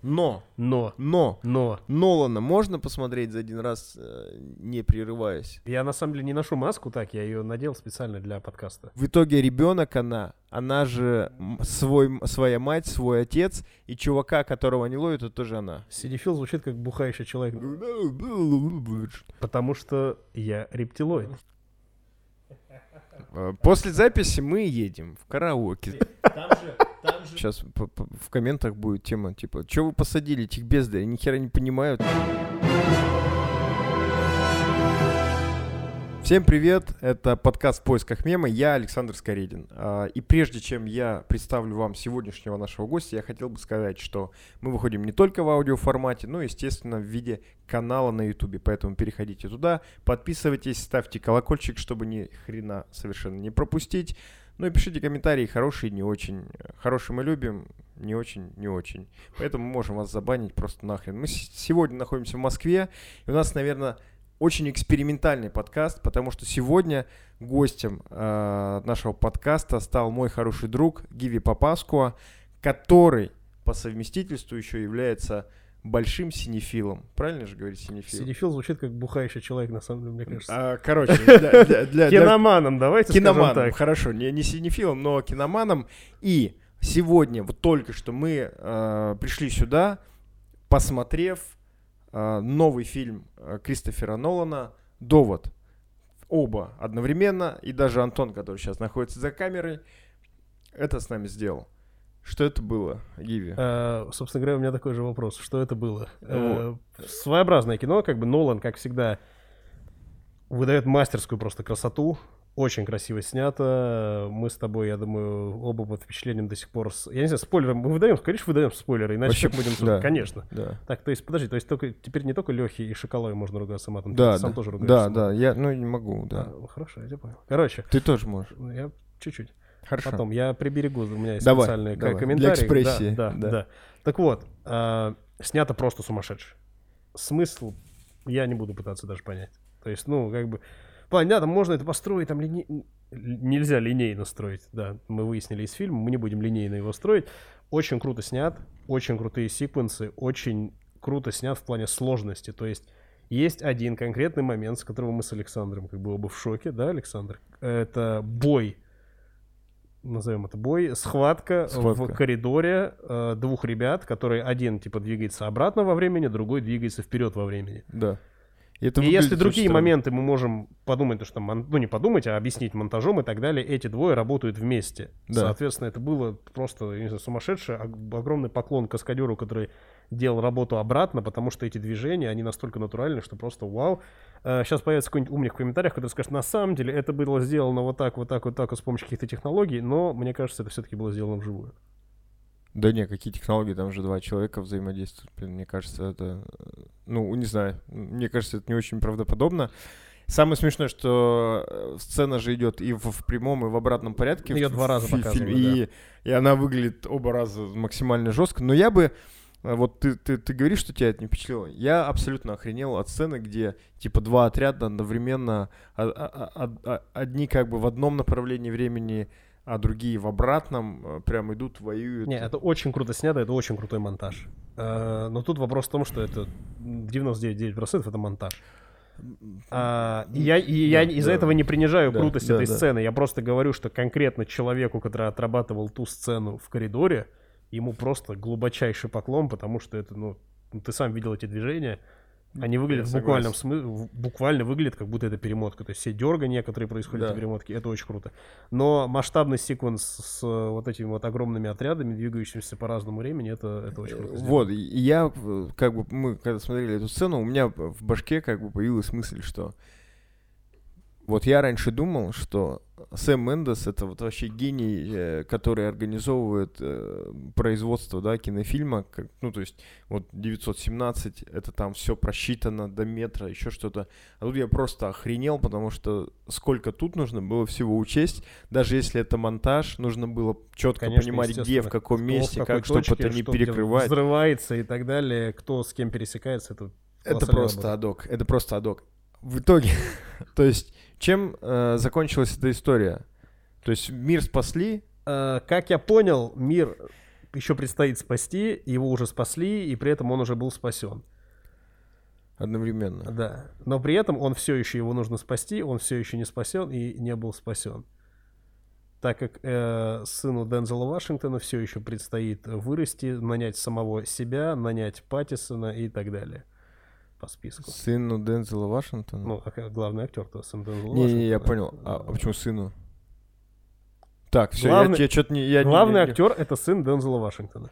Но, Но, но, но, Нолана можно посмотреть за один раз, э, не прерываясь? я на самом деле не ношу маску так, я ее надел специально для подкаста. В итоге ребенок она, она же свой, своя мать, свой отец, и чувака, которого они ловят, это тоже она. Сидифил звучит как бухающий человек, потому что я рептилоид. Э, После записи мы едем в караоке. Сейчас в комментах будет тема типа, что вы посадили этих бездарей, ни хера не понимают. Всем привет, это подкаст «В поисках мема», я Александр Скоредин. А, И прежде чем я представлю вам сегодняшнего нашего гостя, я хотел бы сказать, что мы выходим не только в аудиоформате, но, естественно, в виде канала на ютубе, поэтому переходите туда, подписывайтесь, ставьте колокольчик, чтобы ни хрена совершенно не пропустить. Ну и пишите комментарии, хорошие, не очень. Хорошие мы любим, не очень, не очень. Поэтому можем вас забанить просто нахрен. Мы сегодня находимся в Москве, и у нас, наверное, очень экспериментальный подкаст, потому что сегодня гостем э, нашего подкаста стал мой хороший друг Гиви Папаскуа, который по совместительству еще является большим синефилом. Правильно же говорить синефил? Сидифил звучит как бухающий человек, на самом деле, мне кажется. А, короче, для- для- для- для- Киноманом, давайте скажем киноманом, так. хорошо, не, не синефилом, но киноманом. И сегодня, вот только что мы э, пришли сюда, посмотрев э, новый фильм э, Кристофера Нолана «Довод». Оба одновременно, и даже Антон, который сейчас находится за камерой, это с нами сделал. Что это было, Гиви? Э, собственно говоря, у меня такой же вопрос. Что это было? Э, своеобразное кино, как бы Нолан, как всегда, выдает мастерскую просто красоту. Очень красиво снято. Мы с тобой, я думаю, оба под впечатлением до сих пор... с- Я не знаю, спойлеры мы выдаем? Конечно, выдаем спойлеры, иначе Вообще, как будем... да. Конечно. Да. Так, то есть, подожди, то есть только, теперь не только Лехи и Шоколовой можно ругаться матом, Да, ты сам да, тоже да, ругаешься. да, я, ну, не могу, да. А, хорошо, я тебя понял. Короче, Ты тоже можешь. я чуть-чуть. Хорошо. Потом, я приберегу, у меня есть Давай, специальные давай. Для комментарии. экспрессии, Да, да, да. да. Так вот, а, снято просто сумасшедше. Смысл я не буду пытаться даже понять. То есть, ну, как бы, понятно, можно это построить, там лине- нельзя линейно строить, да, мы выяснили из фильма, мы не будем линейно его строить. Очень круто снят, очень крутые секвенсы, очень круто снят в плане сложности, то есть есть один конкретный момент, с которого мы с Александром как бы оба в шоке, да, Александр? Это бой, назовем это бой, схватка, в Схватка. коридоре э, двух ребят, которые один типа двигается обратно во времени, другой двигается вперед во времени. Да. И, это И если другие странно. моменты мы можем подумать, то, что мон- ну не подумать, а объяснить монтажом и так далее, эти двое работают вместе. Да. Соответственно, это было просто, я не знаю, сумасшедшее. Ог- Огромный поклон каскадеру, который делал работу обратно, потому что эти движения, они настолько натуральны, что просто вау. Сейчас появится какой-нибудь умник в комментариях, который скажет, на самом деле это было сделано вот так, вот так, вот так, вот с помощью каких-то технологий, но мне кажется, это все-таки было сделано вживую. Да не, какие технологии, там же два человека взаимодействуют. Блин, мне кажется, это... э, Ну, не знаю. Мне кажется, это не очень правдоподобно. Самое смешное, что э, сцена же идет и в, в прямом, и в обратном порядке. В- два раза показывают, и, и она выглядит оба раза максимально жестко. Но я бы... э, Вот ты, ты, ты говоришь, что тебя это не впечатлило. Я абсолютно охренел от сцены, где типа два отряда одновременно, а- а- а- одни как бы в одном направлении времени, а другие в обратном, э, прям идут, воюют. Не, это очень круто снято, это очень крутой монтаж. Э, Но тут вопрос в том, что это 99,9% это монтаж. А, и я, и я Да, из-за да. этого не принижаю Да, крутости да, этой да. сцены. Я просто говорю, что конкретно человеку, который отрабатывал ту сцену в коридоре, ему просто глубочайший поклон, потому что это, ну, ты сам видел эти движения. Они выглядят в буквальном смысле, буквально выглядят, как будто это перемотка. То есть все дергания, которые происходят Да. в перемотке, это очень круто. Но масштабный секвенс с э, вот этими вот огромными отрядами, двигающимися по разному времени, это, это очень круто. сделано. Вот, я, э, как бы, мы когда смотрели эту сцену, у меня в башке как бы появилась мысль, что вот я раньше думал, что Сэм Мендес это вот вообще гений, э, который организовывает э, производство, да, кинофильма, как, ну, то есть, вот 917, это там все просчитано до метра, еще что-то. А тут я просто охренел, потому что сколько тут нужно было всего учесть, даже если это монтаж, нужно было четко Конечно, понимать, где, в каком в месте, какой как, чтобы точке, это не что перекрывать. Взрывается и так далее, кто с кем пересекается, это Это просто работа. адок. Это просто адок. В итоге, то есть, чем э, закончилась эта история? То есть мир спасли, Э, Как я понял, мир еще предстоит спасти, его уже спасли, и при этом он уже был спасен. Одновременно. Да. Но при этом он все еще его нужно спасти, он все еще не спасен и не был спасен. Так как э, сыну Дензела Вашингтона все еще предстоит вырасти, нанять самого себя, нанять Паттисона и так далее по списку. Сыну Дензела Вашингтона? Ну, а главный актер-то сын Дензела не, Вашингтона. не, я понял. А, а почему сыну? Так, все, Главный- я, я что-то не... Я не- Главный не- не- актер это сын Дензела Вашингтона.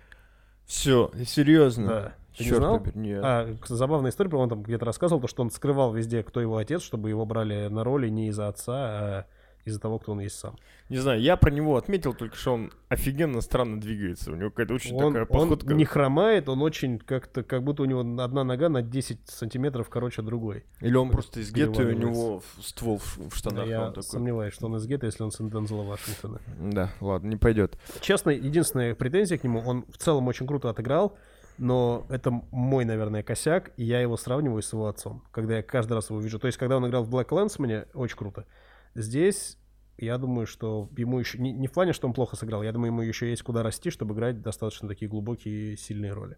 Все, серьезно? Да. Ты не Черт знал? побери, нет. А, забавная история, он там где-то рассказывал, то, что он скрывал везде, кто его отец, чтобы его брали на роли не из-за отца, а из-за того, кто он есть сам. Не знаю, я про него отметил только, что он офигенно странно двигается. У него какая-то очень Он, такая он походка. не хромает, он очень как-то, как будто у него одна нога на 10 сантиметров короче другой. Или он просто из гетто, и у него ствол в, штанах. Я он такой. сомневаюсь, что он из гетто, если он сын Дензела Вашингтона. Да, ладно, не пойдет. Честно, единственная претензия к нему, он в целом очень круто отыграл, но это мой, наверное, косяк, и я его сравниваю с его отцом, когда я каждый раз его вижу. То есть, когда он играл в Black Landsman, очень круто. Здесь я думаю, что ему еще... Не, не в плане, что он плохо сыграл, я думаю, ему еще есть куда расти, чтобы играть достаточно такие глубокие и сильные роли.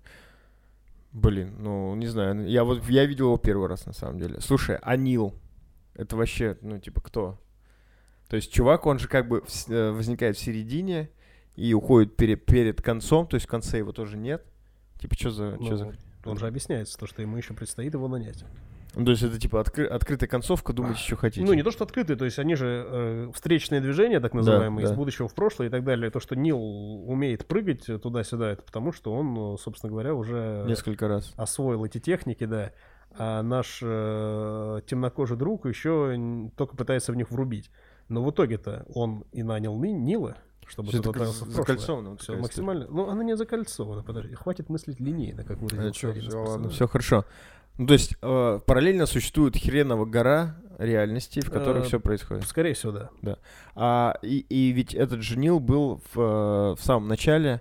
Блин, ну, не знаю. Я вот я видел его первый раз, на самом деле. Слушай, Анил. Это вообще, ну, типа, кто? То есть чувак, он же как бы в э, возникает в середине и уходит перед, перед концом, то есть в конце его тоже нет. Типа, что за... чё Ну, за... Он же объясняется, то, что ему еще предстоит его нанять. Ну, то есть это типа откры- открытая концовка, думайте, что хотите. Ну, не то, что открытые, то есть они же э, встречные движения, так называемые, да. из будущего в прошлое и так далее. То, что Нил умеет прыгать туда-сюда, это потому, что он, ну, собственно говоря, уже Несколько раз. освоил эти техники, да. А наш э, темнокожий друг еще только пытается в них врубить. Но в итоге-то он и нанял Ни- Нила, чтобы тот такое отправился в закольцовано, Всё такая максимально. Ну, она не закольцована, подожди. Хватит мыслить линейно, как все, из ладно, персонажей. все хорошо. Ну, то есть э, параллельно существует хренова гора реальностей, в которых Э, все происходит. Скорее всего, да. А, и, и ведь этот же Нил был в, э, в самом начале,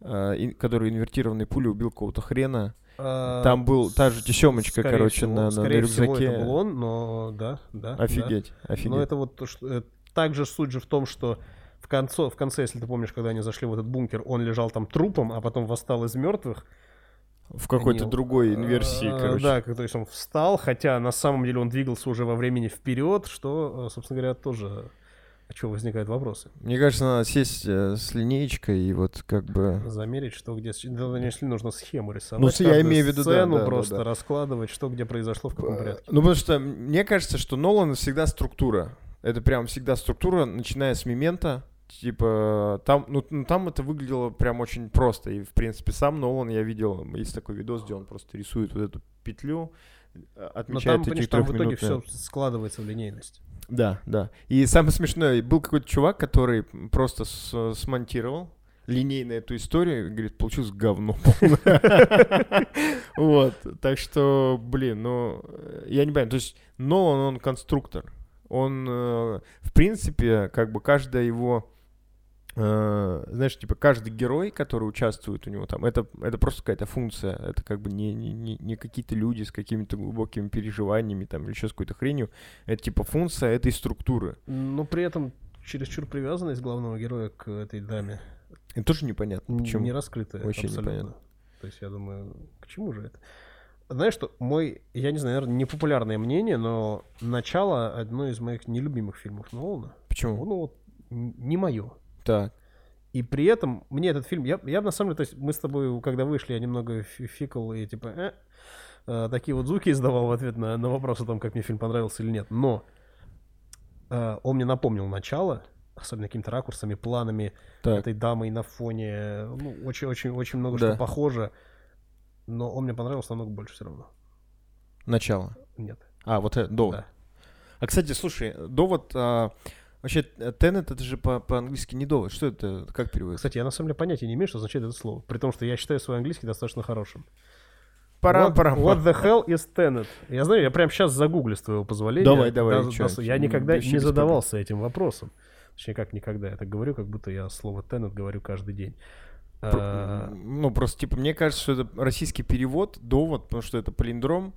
э, ин- который инвертированной пулей убил какого-то хрена. А, Там был та же тесемочка, скорее короче, всего, на, на, на скорее всего, рюкзаке. это был он, но да, да. да. Офигеть, офигеть. Но это вот то, что... э, Также суть же в том, что в, конце, в конце, если ты помнишь, когда они зашли в этот бункер, он лежал там трупом, а потом восстал из мертвых. В какой-то другой инверсии, А, короче. Да, то есть он встал, хотя на самом деле он двигался уже во времени вперед, что, э, собственно говоря, тоже... О чем возникают вопросы? Мне кажется, надо сесть э, с линеечкой и вот как бы... Замерить, что где... Да, если нужно схему рисовать. Ну, я имею в виду, да, сцену да, да, просто да. раскладывать, что где произошло, в каком Э, порядке. Ну, потому что мне кажется, что Нолан всегда структура. Это прям всегда структура, начиная с момента. Типа, там, ну, ну, там это выглядело прям очень просто. И, в принципе, сам Нолан, я видел, есть такой видос, где он просто рисует вот эту петлю, э, Но отмечает там, эти там в итоге все складывается в линейность. Да, да. И самое смешное, был какой-то чувак, который просто смонтировал линейно эту историю, говорит, получилось говно. Вот, так что, блин, ну, я не понимаю, то есть Нолан, он конструктор, он, э, в принципе, как бы каждая его, э, знаешь, типа каждый герой, который участвует у него там, это, это просто какая-то функция, это как бы не, не, не, какие-то люди с какими-то глубокими переживаниями там или еще с какой-то хренью, это типа функция этой структуры. Но при этом чересчур привязанность главного героя к этой даме Это тоже непонятно, почему. не раскрытая Вообще абсолютно. непонятно. То есть я думаю, к чему же это? Знаешь что, мой, я не знаю, наверное, непопулярное мнение, но начало одно из моих нелюбимых фильмов Нолана. Почему? Ну вот, не мое. Так. И при этом мне этот фильм, я, я на самом деле, то есть мы с тобой, когда вышли, я немного фи- фикал и типа э, э, такие вот звуки издавал в ответ на, на вопрос о том, как мне фильм понравился или нет. Но э, он мне напомнил начало, особенно какими-то ракурсами, планами Так. этой дамой на фоне, ну, очень-очень-очень много Да. что похоже. Но он мне понравился намного больше все равно. Начало. Нет. А, вот это, довод. Да. А, кстати, слушай, довод... а, вообще, э, Тенет, это же по- по-английски не довод. Что это? Как переводится? Кстати, я на самом деле понятия не имею, что означает это слово. При том, что я считаю свой английский достаточно хорошим. Парам, What, парам. what the hell is Tenet? Я знаю, я прям сейчас загуглю с твоего позволения. Давай, давай, Да, чё, да, я никогда не задавался этим вопросом. Точнее, как никогда. Я так говорю, как будто я слово Tenet говорю каждый день. Пр- А, Ну, просто, типа, мне кажется, что это российский перевод, довод, потому что это палиндром.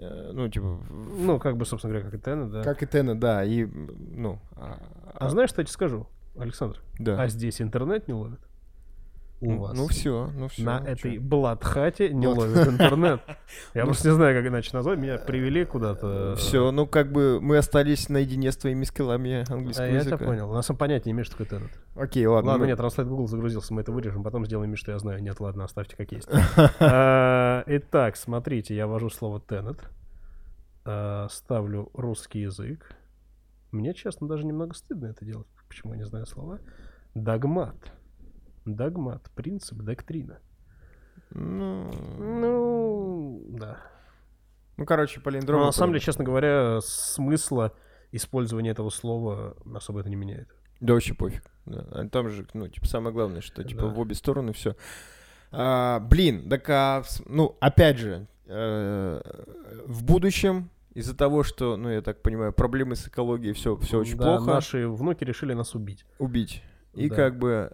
Э, Ну, типа... Ну, как бы, собственно говоря, как и Tenet, да. Как и Тенет, да. И, ну... а- А знаешь, что я тебе скажу, Александр? да. А здесь интернет не ловит. У Ну- вас. Ну все, ну все. на этой Бладхате не ловит интернет. Я просто не знаю, как иначе назвать. Меня привели куда-то. Все, ну как бы мы остались наедине с твоими скиллами английского я тебя языка. понял. У нас он понятия не имеет, что такое Tenet. Окей, ладно. Ладно, нет, Translate Google загрузился, мы это вырежем, потом сделаем вид, что я знаю. Нет, ладно, оставьте как есть. А, Итак, смотрите, я ввожу слово Tenet, а, ставлю русский язык. Мне, честно, даже немного стыдно это делать, почему я не знаю слова. Догмат. Догмат, принцип, доктрина. Ну, Ну, да. ну, короче, палиндром. Но на самом деле, честно говоря, смысла использования этого слова особо это не меняет. Да вообще пофиг. Да. А Там же, ну, типа, самое главное, что, типа, Да. в обе стороны все. блин, так, а, ну, опять же, э, в будущем, из-за того, что, ну, я так понимаю, проблемы с экологией, все, все очень Да, плохо, Наши внуки решили нас убить. убить. И Да. как бы...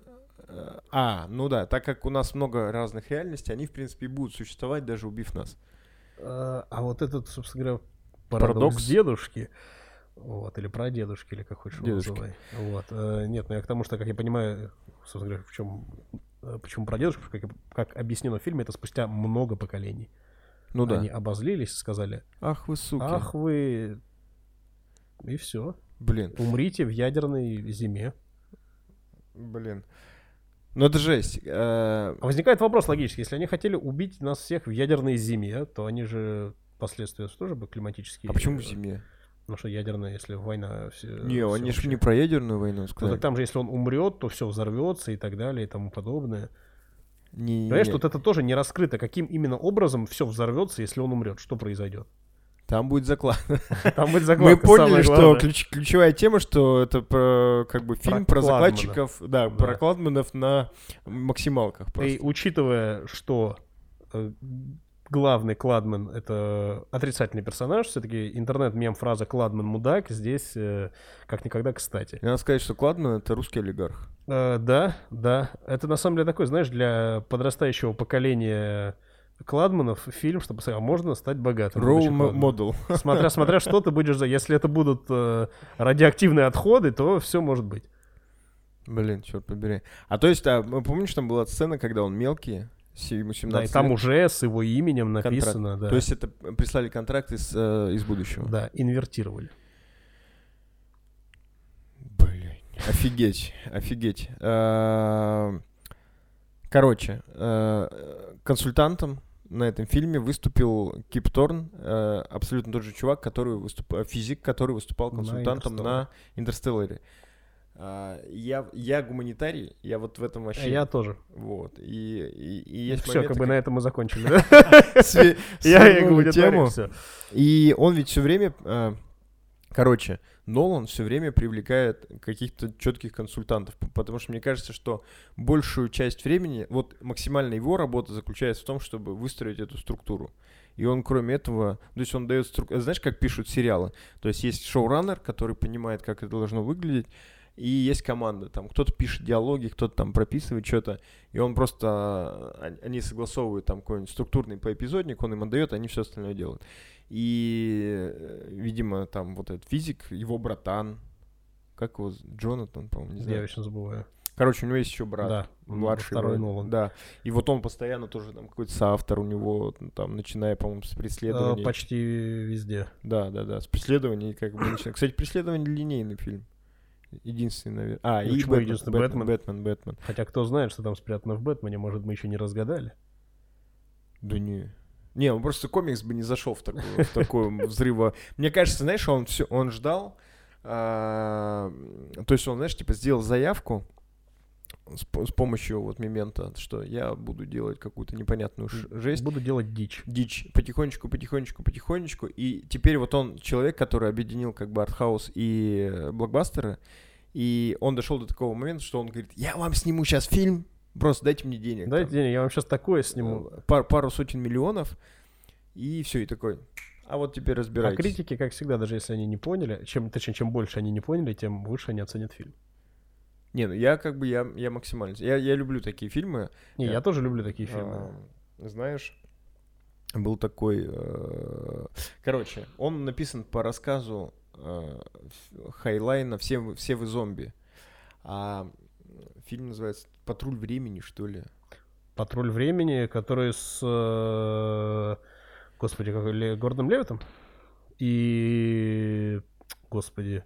А, ну да, так как у нас много разных реальностей, они, в принципе, и будут существовать, даже убив нас. А а вот этот, собственно говоря, парадокс, Парадокс. дедушки, вот, или прадедушки, или как хочешь его Дедушки. называй. Вот. э, Нет, ну я к тому, что, как я понимаю, собственно говоря, в чем, э, почему прадедушка, как, я- как объяснено в фильме, это спустя много поколений. Ну да. Они обозлились и сказали, Ах вы суки. ах вы... И все. Блин, Умрите в ядерной зиме. блин. Ну это жесть. Э, А возникает вопрос логический. Если они хотели убить нас всех в ядерной зиме, то они же последствия тоже бы климатические. А почему в э, зиме? Ну что, ядерная, если война... Все, Не, всё они же не про ядерную войну Ну, сказали. так там же, если он умрет, то все взорвется и так далее и тому подобное. Не, Понимаешь, не. тут это тоже не раскрыто. Каким именно образом все взорвется, если он умрет? Что произойдет? Там будет заклад. Там будет Мы закладка, поняли, самое что ключ- ключевая тема, что это про как бы фильм Про про, закладчиков, да, Да. про кладманов на максималках И просто. учитывая, что э, главный Кладман — это отрицательный персонаж, все-таки интернет-мем-фраза «Кладман мудак» здесь э, как никогда кстати. И Надо сказать, что Кладман это русский олигарх. Э, да, да. Это на самом деле такой, знаешь, для подрастающего поколения Кладманов фильм, чтобы сказать, а можно стать богатым. Кладманом». model. Смотря, смотря что ты будешь за... Если это будут э, радиоактивные отходы, то все может быть. Блин, черт побери. А то есть, а, помнишь, там была сцена, когда он мелкий, с- ему 17 Да, и там лет? уже с его именем Контракт. написано, да. То есть это прислали контракт из, э, из будущего. Да, инвертировали. Блин, офигеть, офигеть. Э, Короче, э, консультантом на этом фильме выступил Кип Торн, э, абсолютно тот же чувак, который выступал, физик, который выступал консультантом на Интерстелларе. А, Я, я гуманитарий, я вот в этом вообще... Я тоже. Вот. И, и, и есть Все, моменты, как бы как- на этом мы закончили. Я гуманитарий, тему. И он ведь все время, э, короче, Нолан все время привлекает каких-то четких консультантов, потому что мне кажется, что большую часть времени, вот максимальная его работа заключается в том, чтобы выстроить эту структуру. И он, кроме этого, то есть он дает струк- Знаешь, как пишут сериалы? То есть есть шоураннер, который понимает, как это должно выглядеть, и есть команда. Там кто-то пишет диалоги, кто-то там прописывает что-то, и он просто... а, Они согласовывают там какой-нибудь структурный поэпизодник, он им отдает, они все остальное делают. И, э, видимо, там вот этот физик, его братан, как его, Джонатан, по-моему, не Я знаю. вечно забываю. Короче, у него есть еще брат. Да, Младший второй Нолан. Да. И вот он постоянно тоже там какой-то соавтор у него, ну, там, начиная, по-моему, с Э, преследований. Почти везде. Да, да, да. С преследований как бы. Кстати, преследование линейный фильм. Единственный, наверное. А, и почему Бэтмен, единственный? Бэтмен, Бэтмен? Бэтмен, Бэтмен. Хотя кто знает, что там спрятано в Бэтмене, может, мы еще не разгадали. Да не. Не, он просто комикс бы не зашел в такую, в такую взрыва. Мне кажется, знаешь, он все, он ждал. а, то есть он, знаешь, типа сделал заявку с, с помощью вот момента, что я буду делать какую-то непонятную жесть. Буду делать дичь. дичь потихонечку, потихонечку, потихонечку. И теперь вот он человек, который объединил как бы артхаус и блокбастеры. И он дошел до такого момента, что он говорит, я вам сниму сейчас фильм, просто дайте мне денег. Дайте там, денег, я вам сейчас такое сниму. э, пар- пару сотен миллионов. И все, и такой. А вот теперь А разбирайтесь. критики, как всегда, даже если они не поняли, чем, точнее, чем больше они не поняли, тем выше они оценят фильм. Не, ну я как бы, я, я максимально... Я, я люблю такие фильмы. Не, Я- я тоже люблю такие фильмы. А, знаешь, был такой... э, Короче, он написан по рассказу э, Хайлайна «Все, вы- «Все вы зомби». А фильм называется «Патруль времени», что ли. Патруль времени, который с... э, Господи, как Гордоном Левитом? И... Господи...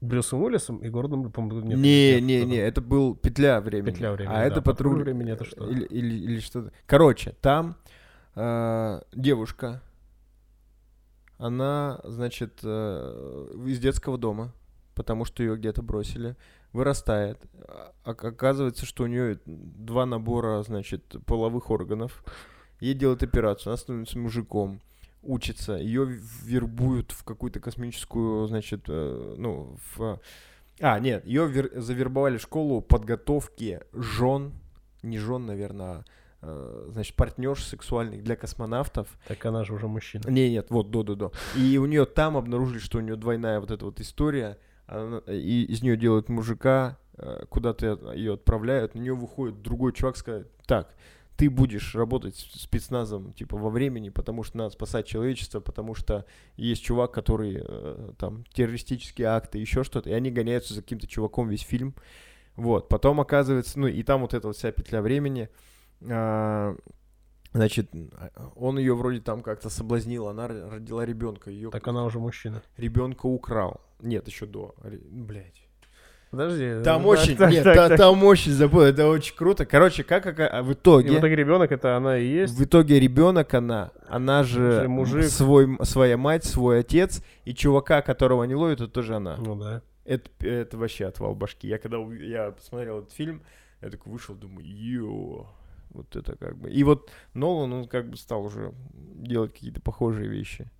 Брюсом Уиллисом и Гордоном... по-моему, нет, не, нет, не, не, это был петля времени. Петля времени, А да. это Патруль патруль времени это что? Или, или, или что-то. Короче, там э, девушка, она, значит, э, из детского дома, потому что ее где-то бросили, вырастает. А- Оказывается, что у нее два набора, значит, половых органов. Ей делают операцию, она становится мужиком, учится, ее вербуют в какую-то космическую, значит, э, ну, в... А, нет, ее завербовали в школу подготовки жен, не жен, наверное, а, э, значит, партнерш сексуальных для космонавтов. Так она же уже мужчина. Не, нет, вот, до, до, до. И у нее там обнаружили, что у нее двойная вот эта вот история, она- и из нее делают мужика, э, куда-то ее отправляют, на нее выходит другой чувак, сказать, так, ты будешь работать с спецназом, типа, во времени, потому что надо спасать человечество, потому что есть чувак, который, э, там, террористические акты, еще что-то, и они гоняются за каким-то чуваком весь фильм. Вот, потом оказывается, ну, и там вот эта вот вся петля времени, а, значит, он ее вроде там как-то соблазнил, она родила ребенка, ее Так она уже мужчина. ребенка украл. Нет, еще до. Блять. Подожди. Там очень, так, нет, так, та- так. там очень забыл, это очень круто. Короче, как ока- а в И итоге, в итоге ребенок это она и есть. в итоге ребенок она, она же мужик. свой, своя мать, свой отец, и чувака, которого они ловят, это тоже она. Ну да. Это, это вообще отвал башки. Я когда я посмотрел этот фильм, я такой вышел, думаю, йо, вот это как бы. И вот Нолан, он как бы стал уже делать какие-то похожие вещи.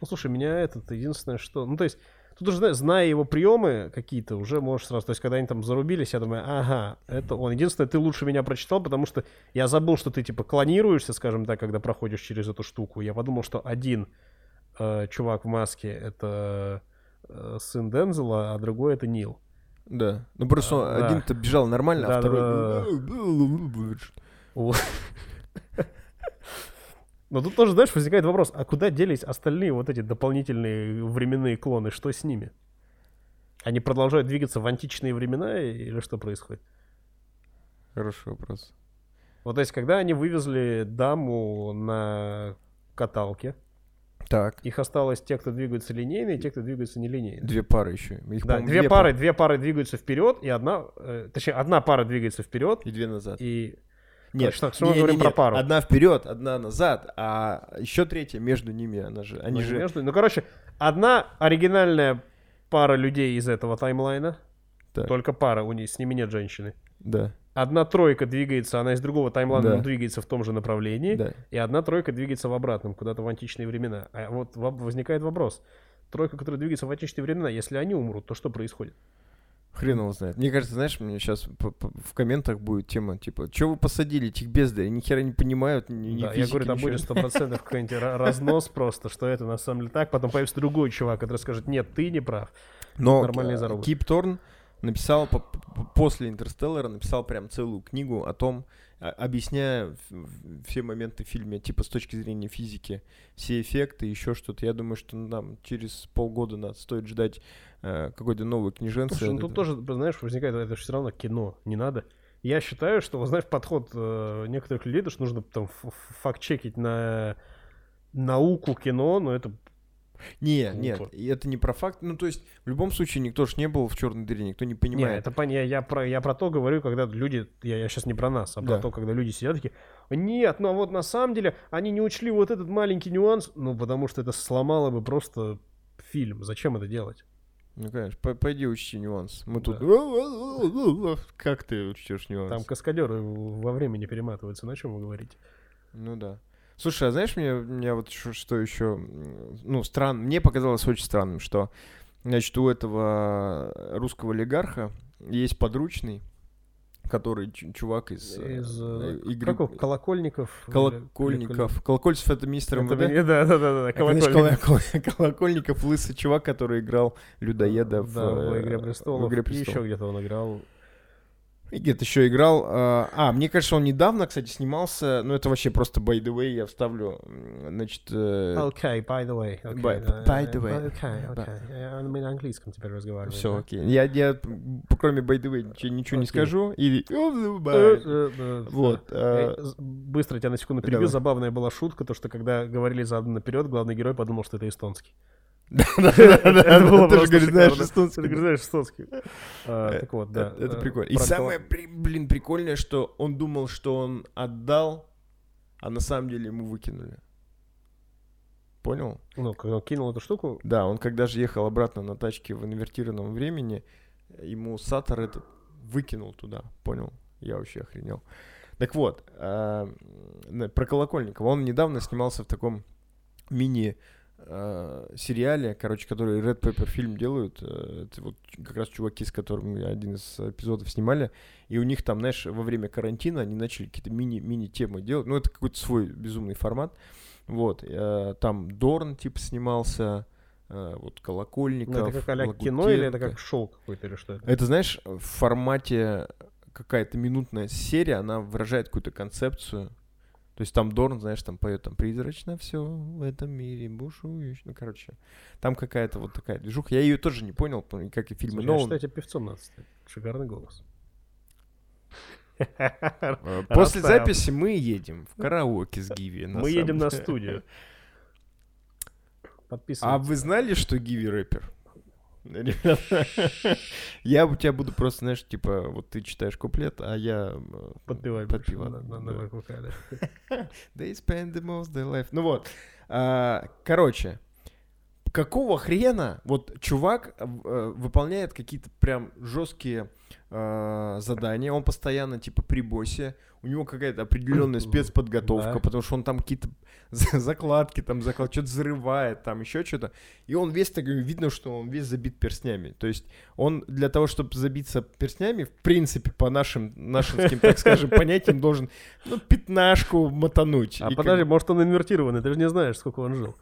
Ну слушай, меня этот единственное, что. Ну, то есть, тут уже, зная его приемы какие-то, уже можешь сразу. То есть, когда они там зарубились, я думаю, ага, это он. Единственное, ты лучше меня прочитал, потому что я забыл, что ты типа клонируешься, скажем так, когда проходишь через эту штуку. Я подумал, что один э, чувак в маске это э, сын Дензела, а другой это Нил. Да. Ну просто А, да. один-то бежал нормально, а Да-да-да. второй... Вот. Но тут тоже, знаешь, возникает вопрос, а куда делись остальные вот эти дополнительные временные клоны? Что с ними? Они продолжают двигаться в античные времена или что происходит? Хороший вопрос. Вот, то есть, когда они вывезли даму на каталке, Так. их осталось те, кто двигаются линейно, и те, кто двигаются нелинейно. Две пары еще. Их, Да, две, пары, две пары двигаются вперед, и одна, э, точнее, одна пара двигается вперед, И две назад. и Нет, что- что мы не- не- говорим про нет. пару? Одна вперед, одна назад, а еще третья между ними, она же, они Ну, же, между- Ну, короче, одна оригинальная пара людей из этого таймлайна, Так. только пара, у них, с ними нет женщины. да, Одна тройка двигается, она из другого таймлайна, Да. двигается в том же направлении, да. и одна тройка двигается в обратном, куда-то в античные времена. А вот во- возникает вопрос. Тройка, которая двигается в античные времена, если они умрут, то что происходит? Хрен его знает. Мне кажется, знаешь, мне сейчас в комментах будет тема, типа, что вы посадили этих бездарей, ни хера не понимают, ни, ни Да, я физики, говорю, там ничего». будет сто процентов какой-нибудь ра- разнос просто, что это на самом деле так. Потом появится другой чувак, который скажет, нет, ты не прав. Но нормальные э, заробы. Кип Торн написал по- по- после Интерстеллара написал прям целую книгу о том, объясняя в- в- все моменты в фильме, типа с точки зрения физики, все эффекты, еще что-то. Я думаю, что нам через полгода надо стоит ждать э, какой-то новой книженцы. Слушай, ну тут тоже, знаешь, возникает, это все равно кино, не надо. Я считаю, что, вот знаешь, подход э, некоторых людей, то, что нужно там факт-чекить на науку кино, но это... Не, глупо. нет, и это не про факт. Ну, то есть, в любом случае, никто ж не был в черной дыре, никто не понимает. это пон- я, я, про, я про то говорю, когда люди, я, сейчас не про нас, а про Да. то, когда люди сидят такие, нет, ну а вот на самом деле они не учли вот этот маленький нюанс, ну потому что это сломало бы просто фильм. Зачем это делать? Ну, конечно, по- пойди учти нюанс. Мы тут... Да. Как ты учтешь нюанс? Там каскадеры во времени перематываются, на чем вы говорите? Ну да. Слушай, а знаешь, мне, мне вот что еще, ну, странно, мне показалось очень странным, что, значит, у этого русского олигарха есть подручный, который чу- чувак из, э, Из э, э, игры- какого? Колокольников? Колокольников. Колокольцев это министр Это МВД. ми- Да, да, да, да, Колокольников. Колокол- Колокольников лысый чувак, который играл людоеда в, Да, в э, «Игре престолов». в «Игре И еще престолов». где-то он играл. И где-то еще играл. А, а, мне кажется, он недавно, кстати, снимался. Ну, это вообще просто by the way. Я вставлю, значит... э, Okay, by the way. Okay, By- да, by э, the way. Okay, okay. Я на на английском теперь разговариваю. Все, да. окей. Я, я, кроме by the way, ничего, ничего не Окей. скажу. Или... Э, Вот. э, э, э, э, з- Быстро тебя на секунду перебью. Давай. Забавная была шутка, то, что когда говорили задом наперед, главный герой подумал, что это эстонский. Это было Ты просто знаешь эстонский. А, Э, Так вот, да. Это, это э, прикольно. И самое, блин, прикольное, что он думал, что он отдал, а на самом деле ему выкинули. Понял? Ну, когда он кинул эту штуку, Да, он когда же ехал обратно на тачке в инвертированном времени, ему Сатор этот выкинул туда. Понял? Я вообще охренел. Так вот, про Колокольникова. Он недавно снимался в таком мини э, сериале, короче, который Red Pepper фильм делают. э, Это вот как раз чуваки, с которыми один из эпизодов снимали. И у них там, знаешь, во время карантина они начали какие-то мини- мини-темы делать. Ну, это какой-то свой безумный формат. Вот. э, Там Дорн, типа, снимался. э, Вот Колокольников. ну, это как а кино или это как шоу какой-то или что это? Это, знаешь, в формате какая-то минутная серия, она выражает какую-то концепцию. То есть там Дорн, знаешь, там поет там призрачно все в этом мире, бушуешь. Ну, короче, там какая-то вот такая движуха. Я ее тоже не понял, по- как и фильмы Слушай, я считаю, тебе певцом надо стать. Шикарный голос. Э, После записи мы едем в караоке с Гиви. Мы едем на студию. А вы знали, что Гиви рэпер? Я у тебя буду просто, знаешь, типа, вот ты читаешь куплет, а я э, больше подпеваю, на- на-. They spend the most their life. Ну вот. А, короче, какого хрена вот чувак э, выполняет какие-то прям жесткие э, задания, он постоянно типа при боссе, у него какая-то определенная спецподготовка, Да. потому что он там какие-то за- закладки там заклад, что-то взрывает, там еще что-то, и он весь так видно, что он весь забит перстнями, то есть он для того, чтобы забиться перстнями, в принципе, по нашим нашинским, так скажем, понятиям должен ну пятнашку мотануть. А И как- подожди, может он инвертированный, ты же не знаешь, сколько он жил.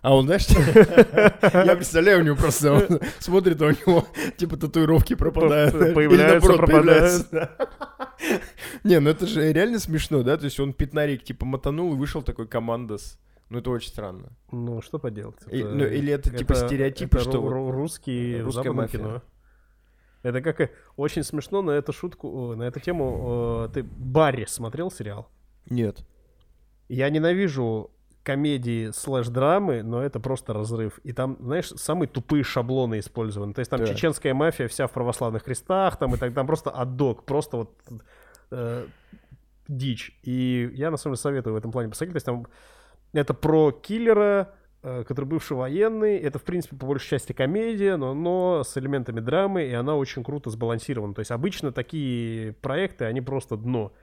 А он, знаешь, я представляю, у него просто смотрит, а у него типа татуировки пропадают. Появляются, пропадают. Не, ну это же реально смешно, да? То есть он пятнарик типа мотанул и вышел такой командос. Ну это очень странно. Ну, что поделать. Ну, или это типа стереотипы, что русский мафия. кино. Это как очень смешно на эту шутку, на эту тему. Ты Барри смотрел сериал? Нет. Я ненавижу комедии слэш-драмы, но это просто разрыв. И там, знаешь, самые тупые шаблоны использованы. То есть там Так. чеченская мафия вся в православных крестах, там и так там просто аддок, просто вот э, дичь. И я на самом деле советую в этом плане посмотреть. То есть там это про киллера, э, который бывший военный. Это, в принципе, по большей части комедия, но, но с элементами драмы, и она очень круто сбалансирована. То есть обычно такие проекты, они просто дно.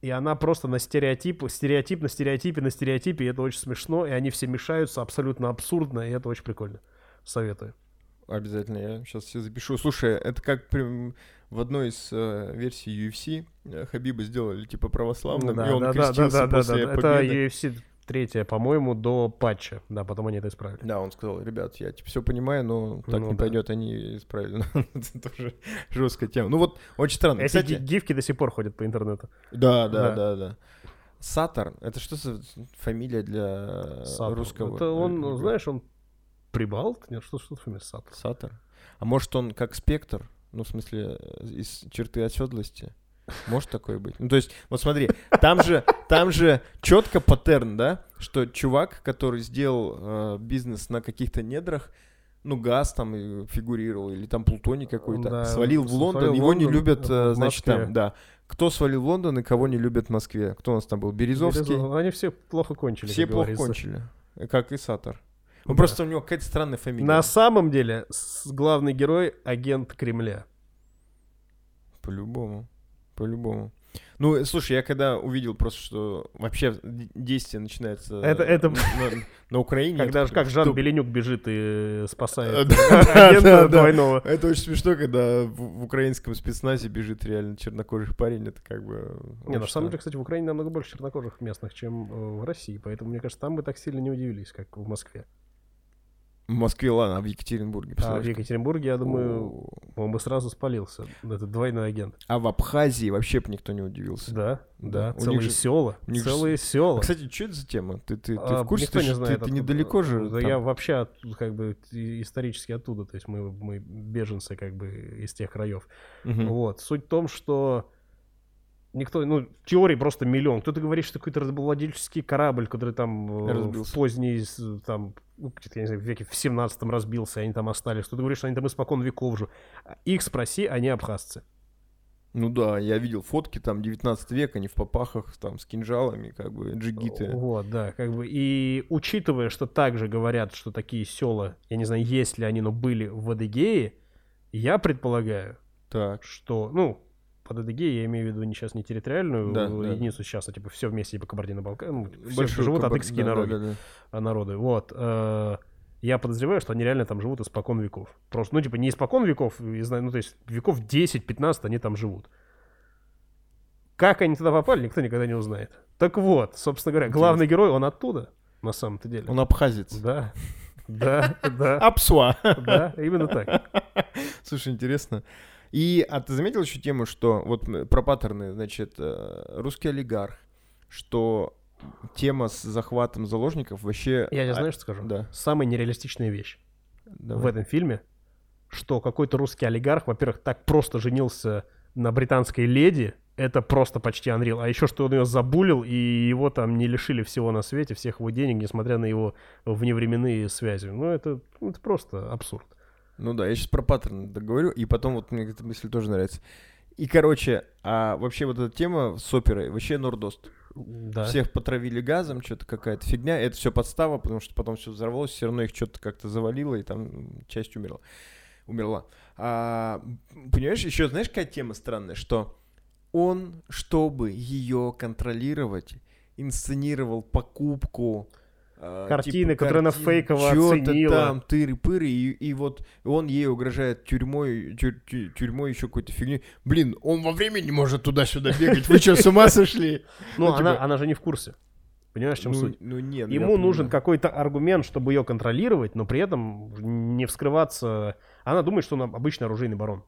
И она просто на стереотип, стереотип на стереотипе, на стереотипе, и это очень смешно, и они все мешаются абсолютно абсурдно, и это очень прикольно. Советую. Обязательно, я сейчас все запишу. Слушай, это как прям в одной из э, версий UFC э, Хабиба сделали типа православным, Да, и он да, да, крестился да, да, после да, Это победы. UFC третья, по-моему, до патча. Да, потом они это исправили. Да, он сказал, ребят, я типа все понимаю, но так Ну не да. пойдет, они исправили. Это тоже жесткая тема. Ну вот, очень странно. Эти Кстати, ги- гифки до сих пор ходят по интернету. да, да, Да. да, да. Сатор, это что за фамилия для Сатор. русского? Это он, знаешь, он прибалт? Нет, что, что фамилия Сатор? Сатор. А может он как спектр, ну в смысле из черты оседлости? Может такое быть? Ну то есть, вот смотри, там же, там же четко паттерн, да, что чувак, который сделал э, бизнес на каких-то недрах, ну газ там фигурировал или там плутоний какой-то, Да, свалил в Лондон, свалил его не Лондон, любят, в э, значит там, да. Кто свалил в Лондон и кого не любят в Москве? Кто у нас там был? Березовский. Березов- Они все плохо кончили, Все плохо говорится. кончили, э, как и Сатор. Ну Да. просто у него какая-то странная фамилия. На самом деле, главный герой — агент Кремля. По-любому. По-любому. Ну, э, слушай, я когда увидел просто, что вообще действие начинается Это- э, это- на, на Украине. Когда же как Жан что- Беленюк бежит и спасает Э, э, да, агента двойного. Это очень смешно, когда в, украинском спецназе бежит реально чернокожий парень. Это как бы... Не, на самом деле, кстати, в Украине намного больше чернокожих местных, чем э, в России, поэтому, мне кажется, там бы так сильно не удивились, как в Москве. В Москве, ладно, а в Екатеринбурге, А в? Екатеринбурге, я думаю, О. он бы сразу спалился. Это двойной агент. А в Абхазии вообще бы никто не удивился. Да, Да. У целые же- села. них же Целые села. Кстати, что это за тема? Ты, ты, ты А, в курсе? никто Ты, не знает, ты, ты недалеко же. Да там. я вообще от- как бы исторически оттуда, то есть мы, мы беженцы как бы из тех краев. Мгм. Вот. Суть в том, что никто, ну, теорий просто миллион. Кто-то говорит, что какой-то рабовладельческий корабль, который там э, Разбился. в поздней, с- там, ну, где-то, я не знаю, в веке в 17 разбился, и они там остались. Кто-то говорит, что они там испокон веков же. Их спроси, они абхазцы. Ну да, я видел фотки, там, 19 век, они в попахах, там, с кинжалами, как бы, джигиты. Вот, да, как бы. И учитывая, что также говорят, что такие села, я не знаю, есть ли они, но были в Адыгее, я предполагаю, Так, что, ну, под Адыгеей я имею в виду не сейчас не территориальную Да, э, да. единицу сейчас, а типа все вместе, типа Кабардино-Балкан, ну, все большой живут кабар- адыгские да, да, народы, да, да. а, народы. Вот. э, Я подозреваю, что они реально там живут испокон веков. Просто, ну, типа, не испокон веков, ну, то есть веков 10-15 они там живут. Как они туда попали, никто никогда не узнает. Так вот, собственно говоря, главный герой, он оттуда, на самом-то деле. Он абхазец. Да, да, да, Апсуа. да, именно так. Слушай, интересно. И, а ты заметил еще тему, что вот про паттерны, значит, э, русский олигарх, что тема с захватом заложников вообще... Я тебе а, знаю, что скажу? Да. Самая нереалистичная вещь. давай. в этом фильме, что какой-то русский олигарх, во-первых, так просто женился на британской леди, это просто почти Unreal. А еще, что он ее забулил, и его там не лишили всего на свете, всех его денег, несмотря на его вневременные связи. Ну, это, ну, это просто абсурд. Ну да, я сейчас про паттерны договорю, и потом вот мне эта мысль тоже нравится. И, короче, а вообще вот эта тема с оперой, вообще нордост. Да. Всех потравили газом, что-то какая-то фигня. Это все подстава, потому что потом все взорвалось, все равно их что-то как-то завалило, и там часть умерла. Умерла. А, понимаешь, еще знаешь, какая тема странная, что он, чтобы ее контролировать, инсценировал покупку Картины, типа которые она картин, фейково чё-то оценила. там, тыры-пыры, и, и вот он ей угрожает тюрьмой, тюр- тю- тюрьмой еще какой-то фигней. Блин, он во времени может туда-сюда бегать. Вы что, с ума сошли? Ну, ну, она, типа- она же не в курсе. Понимаешь, в чем ну, суть? ну нет, ну, Ему нужен какой-то аргумент, чтобы ее контролировать, но при этом не вскрываться. Она думает, что он обычный оружейный барон.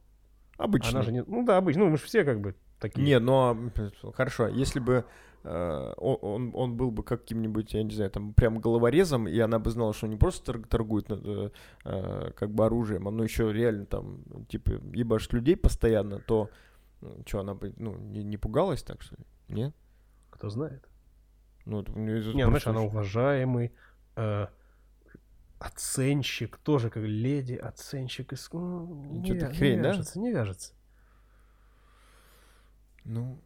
Обычно. Она же не... Ну да, обычно. Ну, мы же все как бы такие. Не, но а, хорошо, если бы э, он, он, он был бы каким-нибудь, я не знаю, там прям головорезом, и она бы знала, что он не просто тор- торгует э, э, как бы оружием, оно еще реально там, типа, ебашит людей постоянно, то что, она бы, ну, не, не пугалась так, что ли? Нет? Кто знает. Ну, это у неё из-за Не, знаешь, она уважаемый, э, оценщик, тоже как леди, оценщик. Из... ну, не, хрень, не да? вяжется, не вяжется. Ну,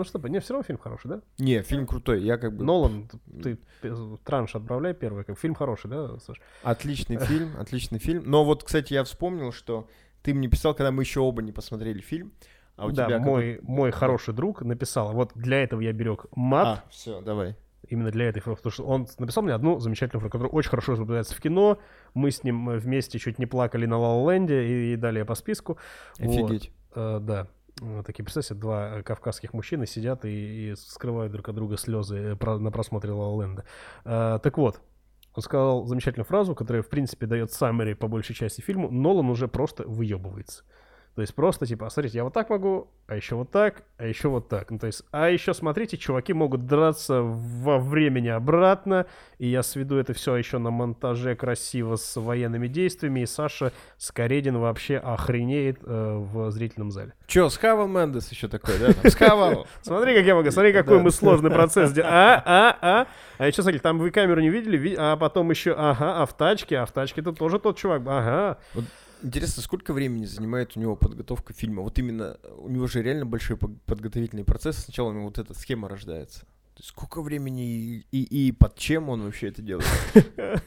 Ну что, не, все равно фильм хороший, да? не, фильм крутой, я как бы... Нолан, ты транш отправляй первый, как фильм хороший, да, Саш? Отличный фильм, отличный фильм. Но вот, кстати, я вспомнил, что ты мне писал, когда мы еще оба не посмотрели фильм, а у да, тебя... мой, какой- мой хороший друг написал, вот для этого я берег мат, А, все, давай. именно для этой фразы, потому что он написал мне одну замечательную фразу, которая очень хорошо запоминается в кино. Мы с ним э, вместе чуть не плакали на Ла Ленде и, и далее по списку. Вот. Офигеть. Э, да. Такие, представь себе, два э, кавказских мужчины сидят и, и скрывают друг от друга слезы э, на просмотре Ла Ленда. Э, так вот, он сказал замечательную фразу, которая, в принципе, дает саммери по большей части фильму. Нолан уже просто выебывается. То есть просто типа, «А смотрите, я вот так могу, а еще вот так, а еще вот так. Ну, то есть, а еще смотрите, чуваки могут драться во времени обратно, и я сведу это все еще на монтаже красиво с военными действиями, и Саша Скоредин вообще охренеет э, в зрительном зале. Че, схавал Мендес еще такой, да? Схавал. Смотри, как я могу, смотри, какой мы сложный процесс. А, а, а. А еще, смотри, там вы камеру не видели, ви- а потом еще, ага, а в тачке, а в тачке это тоже тот чувак, ага. Интересно, сколько времени занимает у него подготовка фильма? Вот именно, у него же реально большой подготовительный процесс. Сначала у него вот эта схема рождается. То есть сколько времени и, и, и под чем он вообще это делает?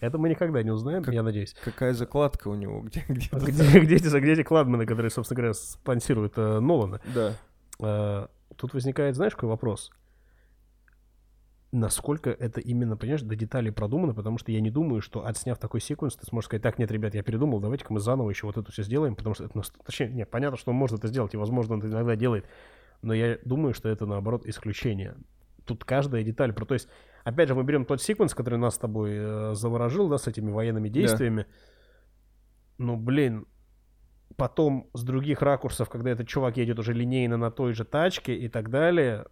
Это мы никогда не узнаем, я надеюсь. Какая закладка у него? Где, эти, кладмены, которые, собственно говоря, спонсируют э, Нолана? Да. Э, тут возникает, знаешь, какой вопрос? Насколько это именно, понимаешь, до деталей продумано, потому что я не думаю, что отсняв такой секвенс, ты сможешь сказать, так, нет, ребят, я передумал, давайте-ка мы заново еще вот это все сделаем, потому что это, нас- точнее, нет, понятно, что он может это сделать, и, возможно, он это иногда делает, но я думаю, что это, наоборот, исключение. Тут каждая деталь, про- то есть Опять же, мы берем тот секвенс, который нас с тобой э, заворожил, да, с этими военными действиями. Ну, блин, потом с других ракурсов, когда этот чувак едет уже линейно на той же тачке и так далее,